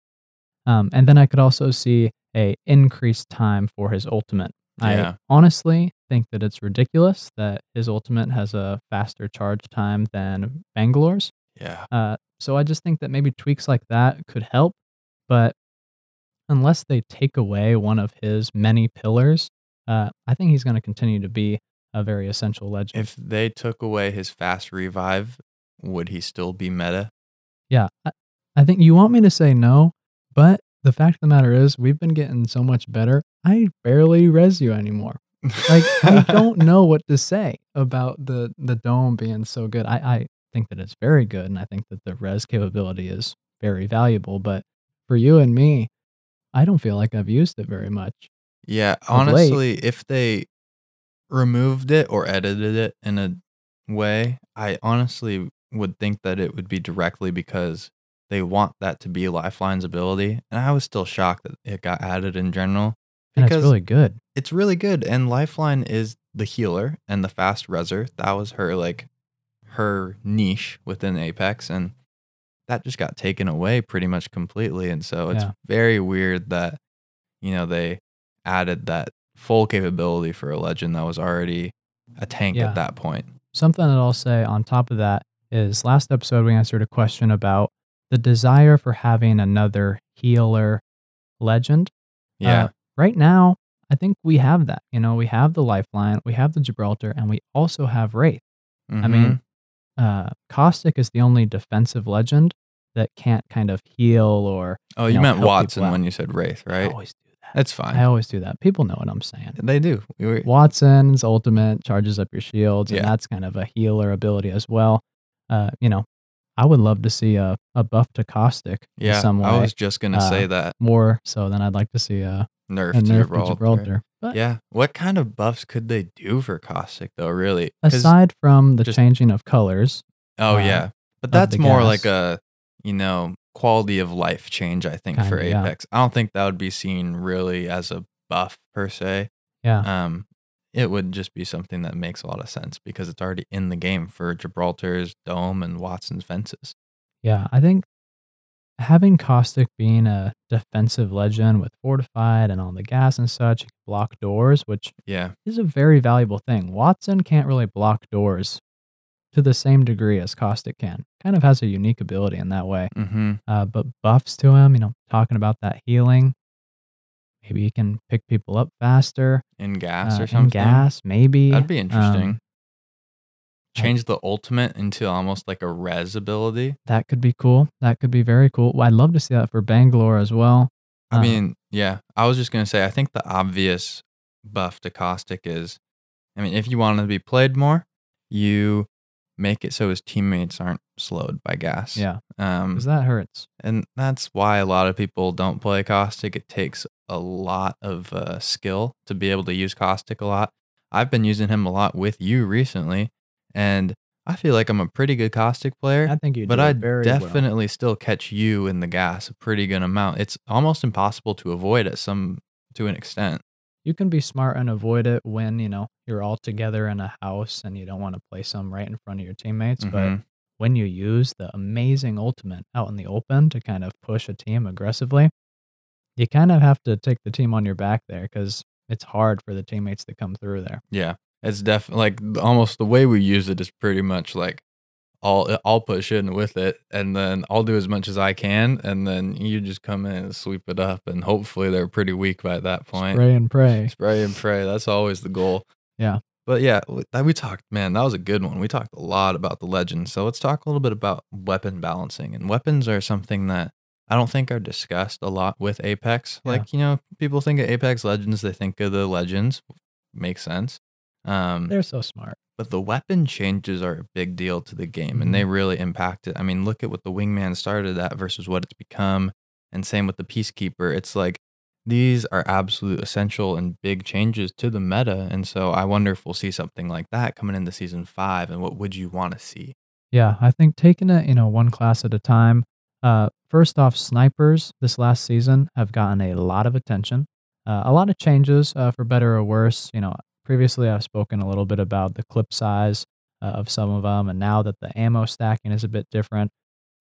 Um, and then I could also see a increased time for his ultimate. Yeah. I honestly think that it's ridiculous that his ultimate has a faster charge time than Bangalore's. Yeah. Uh, so I just think that maybe tweaks like that could help, but unless they take away one of his many pillars, uh, I think he's going to continue to be a very essential legend. If they took away his fast revive, would he still be meta? yeah, I, I think you want me to say no, but the fact of the matter is, we've been getting so much better. I barely res you anymore. Like I don't know what to say about the the dome being so good. I I think that it's very good, and I think that the res capability is very valuable. But for you and me, I don't feel like I've used it very much. Yeah, Of late. honestly, if they removed it or edited it in a way, I honestly would think that it would be directly because they want that to be Lifeline's ability. And I was still shocked that it got added in general And it's because really good. it's really good. And Lifeline is the healer and the fast reser. That was her like her niche within Apex, and that just got taken away pretty much completely. And so it's Yeah. very weird that you know they added that full capability for a legend that was already a tank Yeah. at that point. Something that I'll say on top of that is last episode we answered a question about the desire for having another healer legend. Yeah, Uh, right now, I think we have that. You know, we have the Lifeline, we have the Gibraltar, and we also have Wraith. I Mhm. mean, uh, Caustic is the only defensive legend that can't kind of heal or. oh, you you know, meant Wattson when you said Wraith, I right? always do that. That's fine. I always do that. People know what I'm saying. they do. We were- Wattson's ultimate charges up your shields, and that's kind of a healer ability as well. Uh, you know, I would love to see a, a buff to Caustic in yeah, some way, I was just gonna Uh, say that more so than I'd like to see a, nerf, a to nerf to Gibraltar. But Yeah. What kind of buffs could they do for Caustic though, really? aside from the just- changing of colors, oh uh, yeah. But that's more gas. like a, you know, quality of life change, I think, for Kinda, yeah. Apex. I don't think that would be seen really as a buff per se. yeah, Um it would just be something that makes a lot of sense because it's already in the game for Gibraltar's dome and Wattson's fences. yeah, I think having Caustic being a defensive legend with fortified and all the gas and such, block doors, which Yeah. is a very valuable thing. Wattson can't really block doors to the same degree as Caustic can. Kind of has a unique ability in that way. Mm-hmm. Uh, but buffs to him, you know, talking about that healing. Maybe you can pick people up faster. In gas uh, or something. in gas, maybe. That'd be interesting. Um, Change the ultimate into almost like a res ability. that could be cool. That could be very cool. Well, I'd love to see that for Bangalore as well. I Uh, mean, yeah, I was just gonna say, I think the obvious buff to Caustic is, I mean, if you want to be played more, you make it so his teammates aren't slowed by gas. yeah, Um, because that hurts. and that's why a lot of people don't play Caustic. It takes a lot of uh, skill to be able to use Caustic a lot. I've been using him a lot with you recently, and I feel like I'm a pretty good Caustic player I think you but I it very well. definitely still catch you in the gas a pretty good amount. It's almost impossible to avoid at some to an extent. You can be smart and avoid it when you know you're all together in a house and you don't want to play some right in front of your teammates. But Mhm. when you use the amazing ultimate out in the open to kind of push a team aggressively, you kind of have to take the team on your back there because it's hard for the teammates to come through there. Yeah, it's definitely like almost the way we use it is pretty much like I'll uh, I'll push in with it, and then I'll do as much as I can, and then you just come in and sweep it up, and hopefully they're pretty weak by that point. Spray and pray. Spray and pray. That's always the goal. Yeah. But yeah, that we talked, man, that was a good one. We talked a lot about the legends. So let's talk a little bit about weapon balancing. And weapons are something that I don't think are discussed a lot with Apex. Yeah. Like, you know, people think of Apex Legends, they think of the legends. Makes sense. Um, They're so smart. but the weapon changes are a big deal to the game and they really impact it. I mean, look at what the wingman started at versus what it's become. And same with the peacekeeper. It's like these are absolute essential and big changes to the meta. And so I wonder if we'll see something like that coming into season five. And what would you want to see? Yeah, I think taking it, you know, one class at a time. Uh, first off, snipers this last season have gotten a lot of attention, uh, a lot of changes uh, for better or worse. You know, previously I've spoken a little bit about the clip size uh, of some of them, and now that the ammo stacking is a bit different,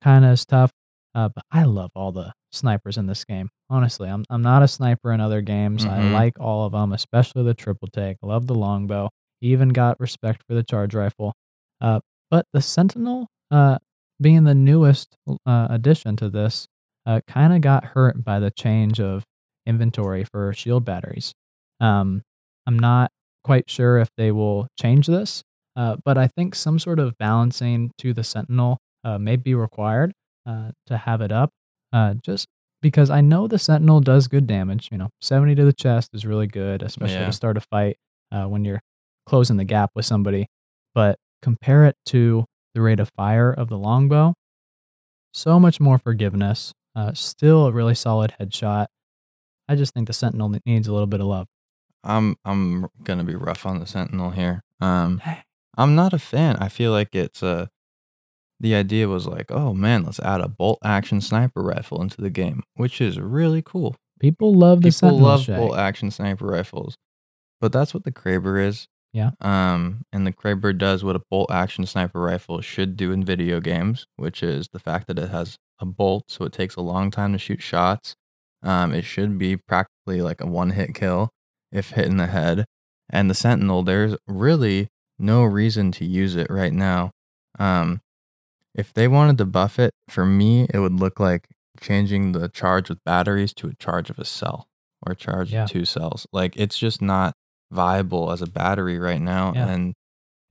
kind of is tough. Uh, but I love all the snipers in this game. Honestly, I'm I'm not a sniper in other games. I Mhm. like all of them, especially the triple take. Love the longbow. Even got respect for the charge rifle. Uh, but the Sentinel, uh, being the newest uh, addition to this, uh, kind of got hurt by the change of inventory for shield batteries. Um, I'm not quite sure if they will change this, uh, but I think some sort of balancing to the Sentinel uh, may be required uh, to have it up. Uh, just because I know the Sentinel does good damage. You know, 70 to the chest is really good, especially Yeah. to start a fight. uh, when you're closing the gap with somebody. But compare it to the rate of fire of the longbow, so much more forgiveness. Uh, still a really solid headshot. I just think the Sentinel needs a little bit of love. I'm I'm gonna be rough on the Sentinel here. Um, I'm not a fan. I feel like it's uh the idea was like, oh man, let's add a bolt action sniper rifle into the game, which is really cool. People love the People Sentinel. love Shay. bolt action sniper rifles, but that's what the Kraber is. Yeah. Um, and the Kraber does what a bolt action sniper rifle should do in video games, which is the fact that it has a bolt, so it takes a long time to shoot shots. Um, it should be practically like a one hit kill if hit in the head. And the Sentinel, there's really no reason to use it right now. Um, if they wanted to buff it, for me, it would look like changing the charge with batteries to a charge of a cell or charge Yeah. of two cells. Like it's just not viable as a battery right now. Yeah. And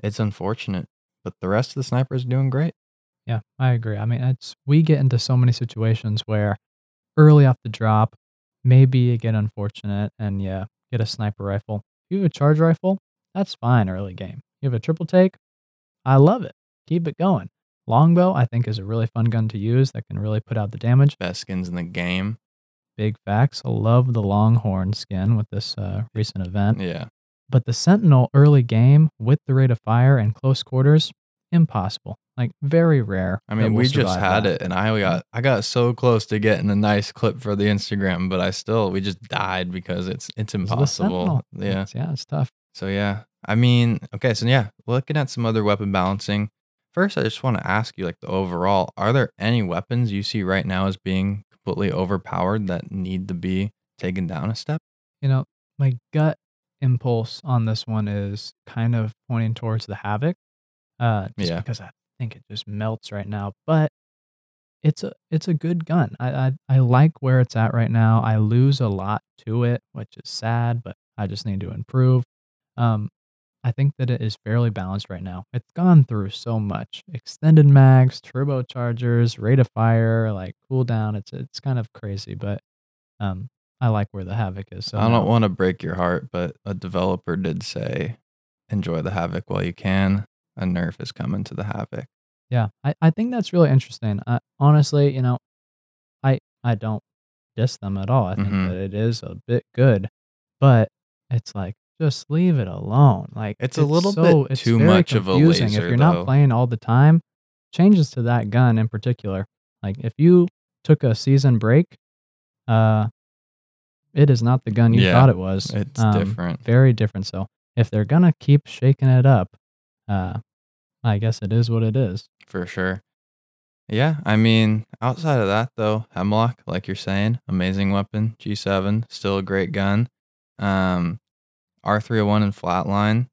it's unfortunate. But the rest of the sniper is doing great. Yeah, I agree. I mean, it's we get into so many situations where early off the drop, maybe you get unfortunate and yeah, get a sniper rifle. If you have a charge rifle, that's fine early game. You have a triple take, I love it. Keep it going. Longbow, I think, is a really fun gun to use that can really put out the damage. Best skins in the game. Big facts. I love the Longhorn skin with this uh, recent event. Yeah. But the Sentinel early game with the rate of fire and close quarters, impossible. Like very rare. I mean, we just had that. it, and I got I got so close to getting a nice clip for the Instagram, but I still we just died because it's it's Because of the impossible. Sentinel. Yeah. It's- yeah, it's tough. So yeah, I mean, okay, so yeah, looking at some other weapon balancing. First, I just want to ask you, like the overall, are there any weapons you see right now as being completely overpowered that need to be taken down a step? You know, my gut impulse on this one is kind of pointing towards the Havoc. Uh, just Yeah. because I think it just melts right now. But it's a it's a good gun. I, I I like where it's at right now. I lose a lot to it, which is sad, but I just need to improve. Um, I think that it is fairly balanced right now. It's gone through so much extended mags, turbochargers, rate of fire, like cooldown. It's it's kind of crazy, but um, I like where the Havoc is. So I don't want to break your heart, but a developer did say, enjoy the Havoc while you can. A nerf is coming to the Havoc. Yeah, I, I think that's really interesting. I, honestly, you know, I I don't diss them at all. I think Mhm. that it is a bit good, but it's like just leave it alone. Like It's a little bit so- it's too much of a laser, If you're though. not playing all the time, changes to that gun in particular. Like if you took a season break, uh, it is not the gun you Yeah, thought it was. It's Um, different. very different. So if they're gonna keep shaking it up, uh, I guess it is what it is. For sure. Yeah, I mean, outside of that though, Hemlock, like you're saying, amazing weapon. G7, still a great gun. Um, R301 and Flatline,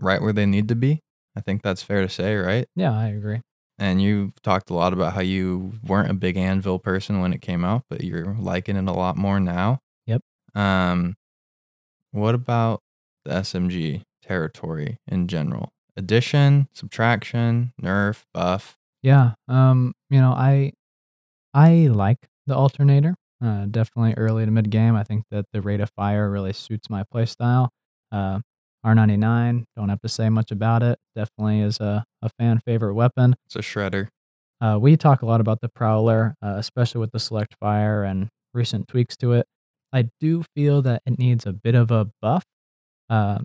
right where they need to be. I think that's fair to say, right? Yeah, I agree. And you've talked a lot about how you weren't a big Anvil person when it came out, but you're liking it a lot more now. Yep. Um, what about the SMG territory in general? Addition, subtraction, nerf, buff. Yeah. Um, you know, I I like the alternator. Uh, definitely early to mid game. I think that the rate of fire really suits my playstyle. Uh, R99, don't have to say much about it. Definitely is a, a fan favorite weapon. It's a shredder. Uh, we talk a lot about the Prowler, uh, especially with the select fire and recent tweaks to it. I do feel that it needs a bit of a buff uh,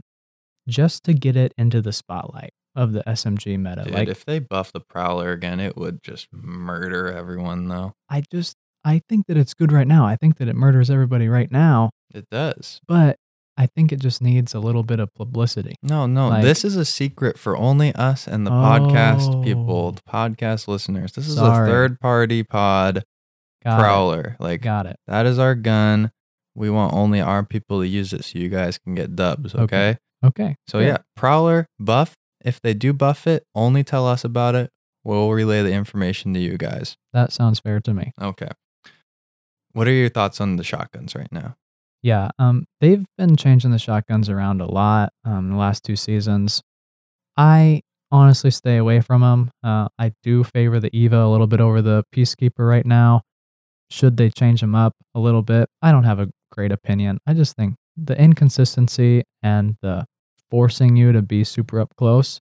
just to get it into the spotlight of the SMG meta. Dude, like, if they buff the Prowler again, it would just murder everyone, though. I just I think that it's good right now. I think that it murders everybody right now, It does. but I think it just needs a little bit of publicity. No, no. Like- this is a secret for only us and the podcast people, Oh. the podcast listeners. This is Sorry. a third party pod Got Prowler. it. Like, Got it. that is our gun. We want only our people to use it so you guys can get dubs, okay? Okay. Okay. So, fair. yeah, Prowler, buff. If they do buff it, only tell us about it. We'll relay the information to you guys. That sounds fair to me. Okay. What are your thoughts on the shotguns right now? Yeah, um, they've been changing the shotguns around a lot um, the last two seasons. I honestly stay away from them. Uh, I do favor the Eva a little bit over the Peacekeeper right now. Should they change them up a little bit? I don't have a great opinion. I just think the inconsistency and the forcing you to be super up close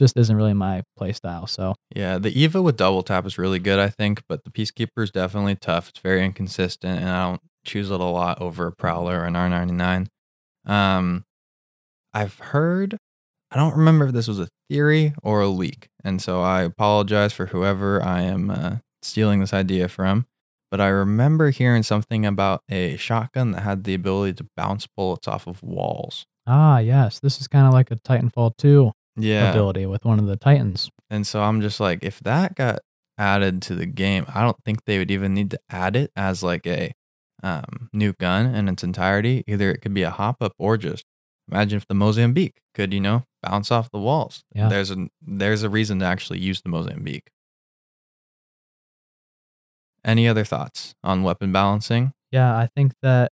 just isn't really my play style. So Yeah, the Eva with double tap is really good, I think, but the Peacekeeper is definitely tough. It's very inconsistent, and I don't choose it a lot over a Prowler or an R99. Um, I've heard, I don't remember if this was a theory or a leak, and so I apologize for whoever I am uh, stealing this idea from. But I remember hearing something about a shotgun that had the ability to bounce bullets off of walls. ah yes, this is kind of like a Titanfall 2 Yeah. ability with one of the Titans. And so I'm just like, if that got added to the game, I don't think they would even need to add it as like a um, new gun in its entirety. Either it could be a hop up or just imagine if the Mozambique could, you know, bounce off the walls. Yeah. There's a there's a reason to actually use the Mozambique. Any other thoughts on weapon balancing? Yeah, I think that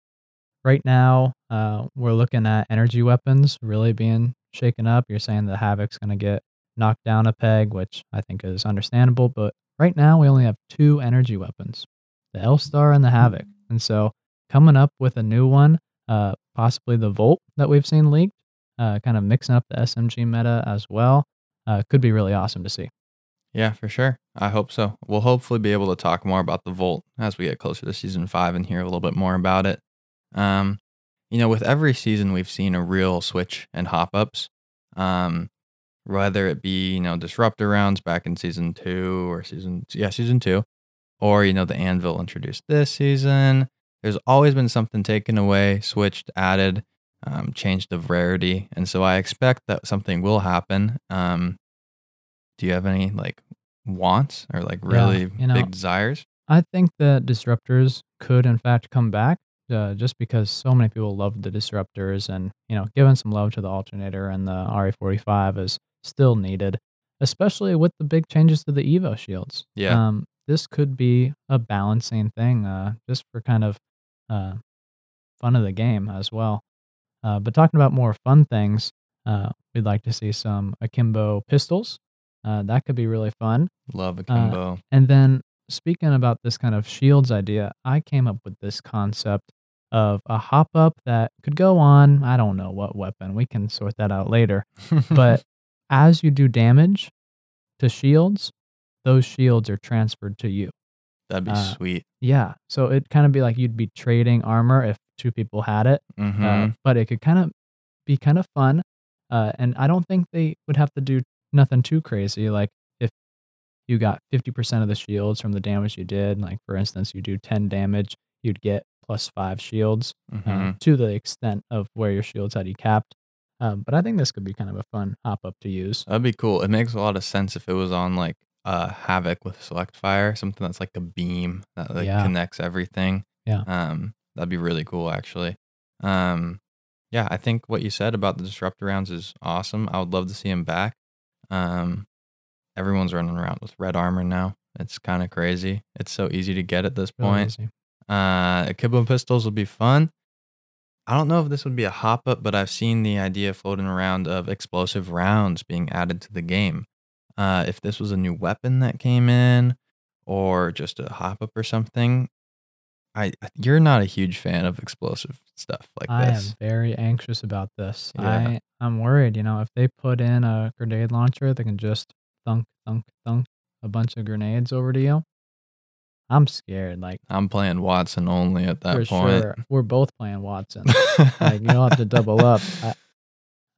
right now uh, we're looking at energy weapons really being shaken up. You're saying the Havoc's going to get knocked down a peg, which I think is understandable. But right now we only have two energy weapons the L Star and the Havoc. And so coming up with a new one, uh, possibly the Volt that we've seen leaked, uh, kind of mixing up the SMG meta as well, uh, could be really awesome to see. Yeah, for sure. I hope so. We'll hopefully be able to talk more about the Volt as we get closer to season five and hear a little bit more about it. Um, you know, with every season, we've seen a real switch and hop ups. Um, whether it be you know disruptor rounds back in season two or season yeah season two, or you know the Anvil introduced this season. There's always been something taken away, switched, added, um, changed of rarity, and so I expect that something will happen. Um, do you have any like wants or like Yeah, really you know, big desires? I think that disruptors could, in fact, come back uh, just because so many people love the disruptors, and you know, giving some love to the alternator and the RE45 is still needed, especially with the big changes to the Evo shields. Yeah. Um, this could be a balancing thing, uh, just for kind of uh, fun of the game as well. Uh, but talking about more fun things, uh, we'd like to see some akimbo pistols. Uh, that could be really fun. Love akimbo. And then speaking about this kind of shields idea, I came up with this concept of a hop up that could go on, I don't know what weapon. We can sort that out later. But as you do damage to shields, those shields are transferred to you. that'd be uh, sweet. Yeah. So it kind of be like you'd be trading armor if two people had it. hmm Uh, but it could kind of be kind of fun. Uh, and I don't think they would have to do nothing too crazy. Like if you got 50% of the shields from the damage you did, like for instance, you do 10 damage, you'd get plus five shields hmm uh, to the extent of where your shields had you capped. Um, but I think this could be kind of a fun hop up to use. That'd be cool. It makes a lot of sense if it was on like uh Havoc with Select Fire, something that's like a beam that like Yeah. connects everything. Yeah. Um, that'd be really cool actually. Um, yeah, I think what you said about the disruptor rounds is awesome. I would love to see him back. Um, everyone's running around with red armor now. It's kind of crazy. It's so easy to get at this Really point. easy. Uh, pistols would be fun. I don't know if this would be a hop up, but I've seen the idea floating around of explosive rounds being added to the game. Uh, if this was a new weapon that came in, or just a hop up or something, I you're not a huge fan of explosive stuff like this. I am very anxious about this. Yeah. I I'm worried. You know, if they put in a grenade launcher they can just thunk thunk thunk a bunch of grenades over to you, I'm scared. Like I'm playing Wattson only at that for point. sure, we're both playing Wattson. like you'll have to double up. I,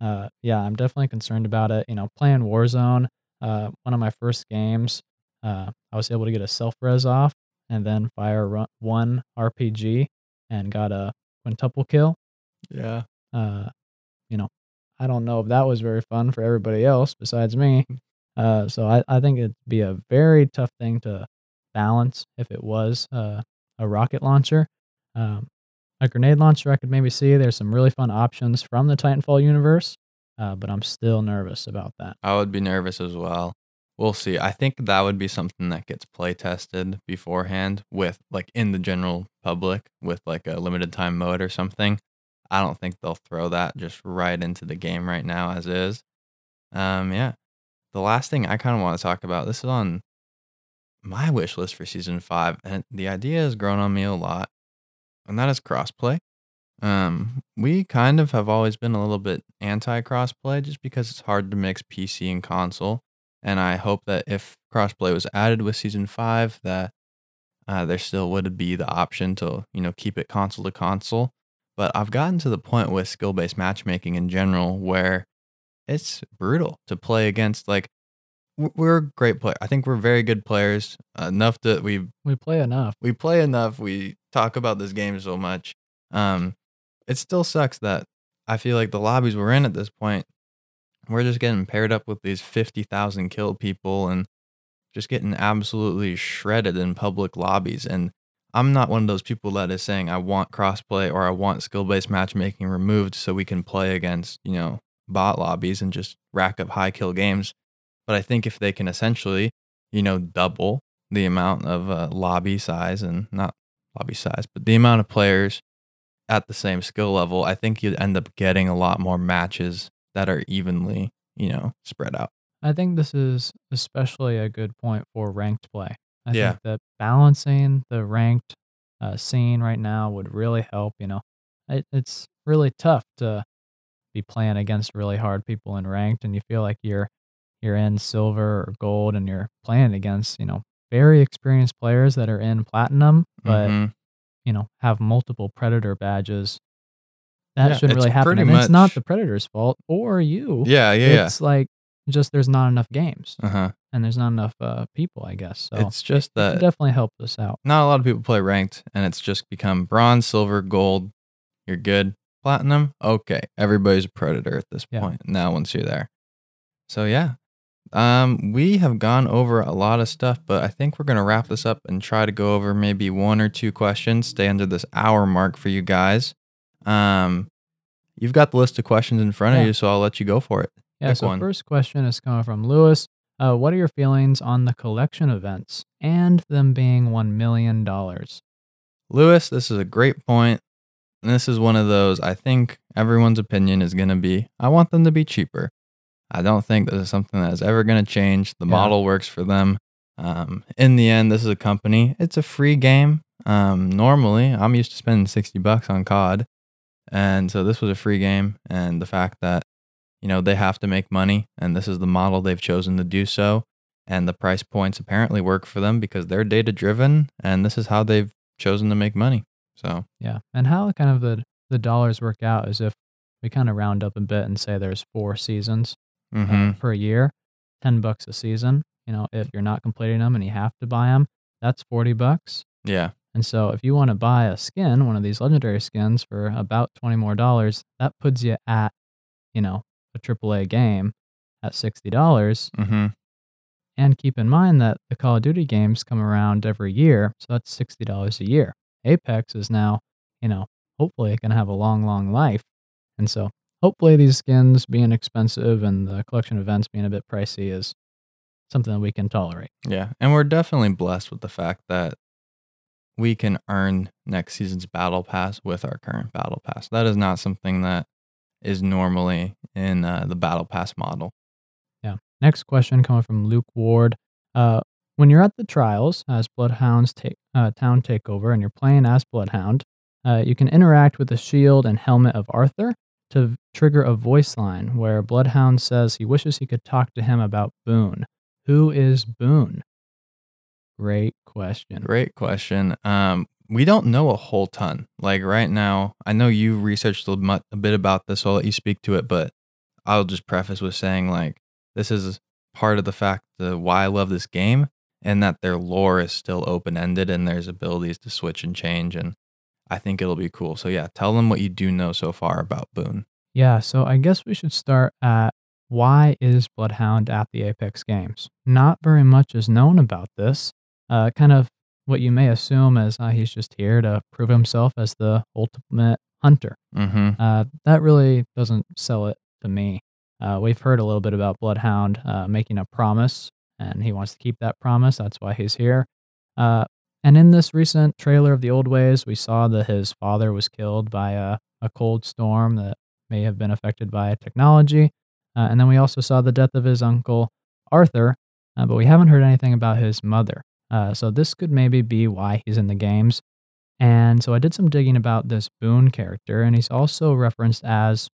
uh, yeah, I'm definitely concerned about it. You know, playing Warzone, uh, one of my first games, uh, I was able to get a self res off and then fire ru- one RPG and got a quintuple kill. yeah. Uh, you know, I don't know if that was very fun for everybody else besides me. Uh, so I, I think it'd be a very tough thing to balance if it was uh, a rocket launcher. Um, a grenade launcher, I could maybe see there's some really fun options from the Titanfall universe, uh, but I'm still nervous about that. I would be nervous as well. We'll see. I think that would be something that gets play tested beforehand with like in the general public with like a limited time mode or something. I don't think they'll throw that just right into the game right now as is. Um yeah. The last thing I kind of want to talk about, this is on my wish list for season 5 and the idea has grown on me a lot. And that is crossplay. Um, we kind of have always been a little bit anti crossplay just because it's hard to mix PC and console. And I hope that if crossplay was added with season five, that uh, there still would be the option to you know keep it console to console. But I've gotten to the point with skill based matchmaking in general where it's brutal to play against like we're great player. I think we're very good players enough that we We play enough. we play enough. We talk about this game so much. Um, it still sucks that I feel like the lobbies we're in at this point, we're just getting paired up with these fifty thousand kill people and just getting absolutely shredded in public lobbies. And I'm not one of those people that is saying I want crossplay or I want skill based matchmaking removed so we can play against you know bot lobbies and just rack up high kill games. But I think if they can essentially, you know, double the amount of uh, lobby size and not lobby size, but the amount of players at the same skill level, I think you'd end up getting a lot more matches that are evenly, you know, spread out. I think this is especially a good point for ranked play. I Yeah. think that balancing the ranked uh, scene right now would really help. You know, it, it's really tough to be playing against really hard people in ranked, and you feel like you're you're in silver or gold, and you're playing against you know very experienced players that are in platinum, but Mhm. You know have multiple predator badges. That Yeah, shouldn't really happen. And it's not the predator's fault or you. yeah, yeah, yeah. It's like just there's not enough games Uh huh. and there's not enough uh, people, I guess. So It's just it that definitely helped us out. not a lot of people play ranked and it's just become bronze, silver, gold. You're good. Platinum, okay. Everybody's a predator at this Yeah. point now once you're there. So yeah. Um we have gone over a lot of stuff, but I think we're going to wrap this up and try to go over maybe one or two questions, stay under this hour mark for you guys. Um you've got the list of questions in front Yeah. of you, so I'll let you go for it. Yeah. Pick so one. first question is coming from Lewis. Uh, what are your feelings on the collection events and them being one million dollars? Lewis, this is a great point. And this is one of those, I think everyone's opinion is going to be I want them to be cheaper. I don't think this is something that is ever going to change. The Yeah. model works for them. Um, in the end, this is a company, it's a free game. Um, normally, I'm used to spending 60 bucks on COD. And so this was a free game. And the fact that, you know, they have to make money and this is the model they've chosen to do so. And the price points apparently work for them because they're data driven and this is how they've chosen to make money. So Yeah. And how kind of the the dollars work out is if we kind of round up a bit and say there's four seasons uh, mhm. per year, ten bucks a season. You know, if you're not completing them and you have to buy them, that's forty bucks. yeah, And so if you want to buy a skin, one of these legendary skins for about 20 more dollars, that puts you at, you know, a AAA game at $60. hmm And keep in mind that the Call of Duty games come around every year, so that's $60 a year. Apex is now, you know, hopefully going to have a long, long life. And so hopefully these skins being expensive and the collection events being a bit pricey is something that we can tolerate. yeah. And we're definitely blessed with the fact that we can earn next season's battle pass with our current battle pass. That is not something that is normally in uh, the battle pass model. Yeah. Next question coming from Luke Ward. Uh, when you're at the trials as Bloodhound's take, uh, town takeover and you're playing as Bloodhound, uh, you can interact with the shield and helmet of Arthur to trigger a voice line where Bloodhound says he wishes he could talk to him about Boone. Who is Boone? Great question. Great question. Um, we don't know a whole ton. Like right now, I know you researched a, bit about this, so I'll let you speak to it. But I'll just preface with saying like this is part of the fact the why I love this game, and that their lore is still open ended, and there's abilities to switch and change, and I think it'll be cool. So yeah, tell them what you do know so far about Boone. Yeah, so I guess we should start at why is Bloodhound at the Apex Games? Not very much is known about this. Uh, kind of what you may assume is uh, he's just here to prove himself as the ultimate hunter. Mm-hmm. Uh, that really doesn't sell it to me. Uh, we've heard a little bit about Bloodhound uh, making a promise, and he wants to keep that promise. That's why he's here. And in this recent trailer of the Old Ways, we saw that his father was killed by a, a cold storm that may have been affected by technology. Uh, and then we also saw the death of his uncle, Arthur, uh, but we haven't heard anything about his mother. Uh, so this could maybe be why he's in the games. And so I did some digging about this Boone character, and he's also referenced as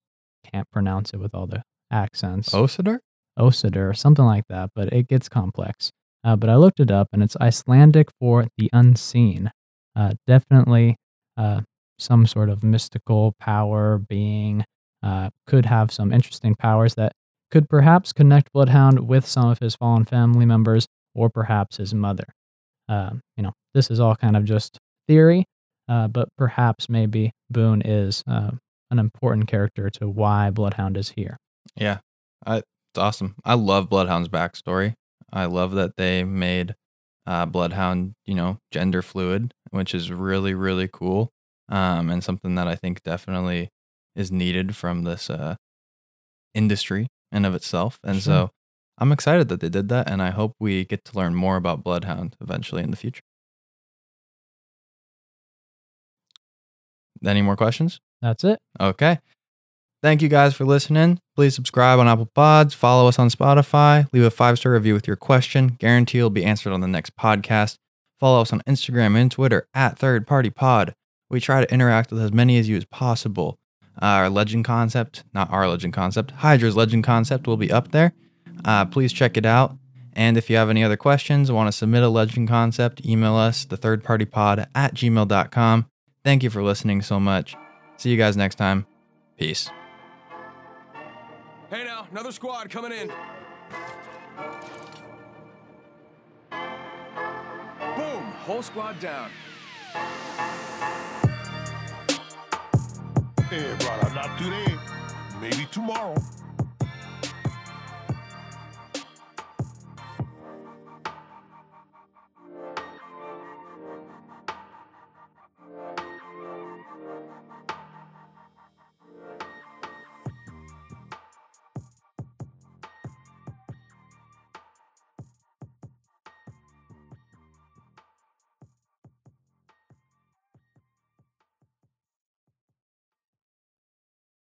can't pronounce it with all the accents. Osidar? Osidar, something like that, but it gets complex. Uh, but I looked it up, and it's Icelandic for the unseen. Uh, definitely uh, some sort of mystical power being. Uh, could have some interesting powers that could perhaps connect Bloodhound with some of his fallen family members, or perhaps his mother. Um, you know, this is all kind of just theory, uh, but perhaps maybe Boone is uh, an important character to why Bloodhound is here. Yeah, I, it's awesome. I love Bloodhound's backstory. I love that they made uh, Bloodhound, you know, gender fluid, which is really, really cool. Um, and something that I think definitely is needed from this uh, industry and of itself. And Sure. so I'm excited that they did that. And I hope we get to learn more about Bloodhound eventually in the future. Any more questions? That's it. Okay. Thank you guys for listening. Please subscribe on Apple Pods, follow us on Spotify, leave a five star review with your question. Guarantee it'll be answered on the next podcast. Follow us on Instagram and Twitter at Third Party Pod. We try to interact with as many of you as possible. Our legend concept, not our legend concept, Hydra's legend concept will be up there. Uh, please check it out. And if you have any other questions want to submit a legend concept, email us, the third party pod at gmail.com. Thank you for listening so much. See you guys next time. Peace. Another squad coming in. Boom, whole squad down. Hey, brother, not today. Maybe tomorrow.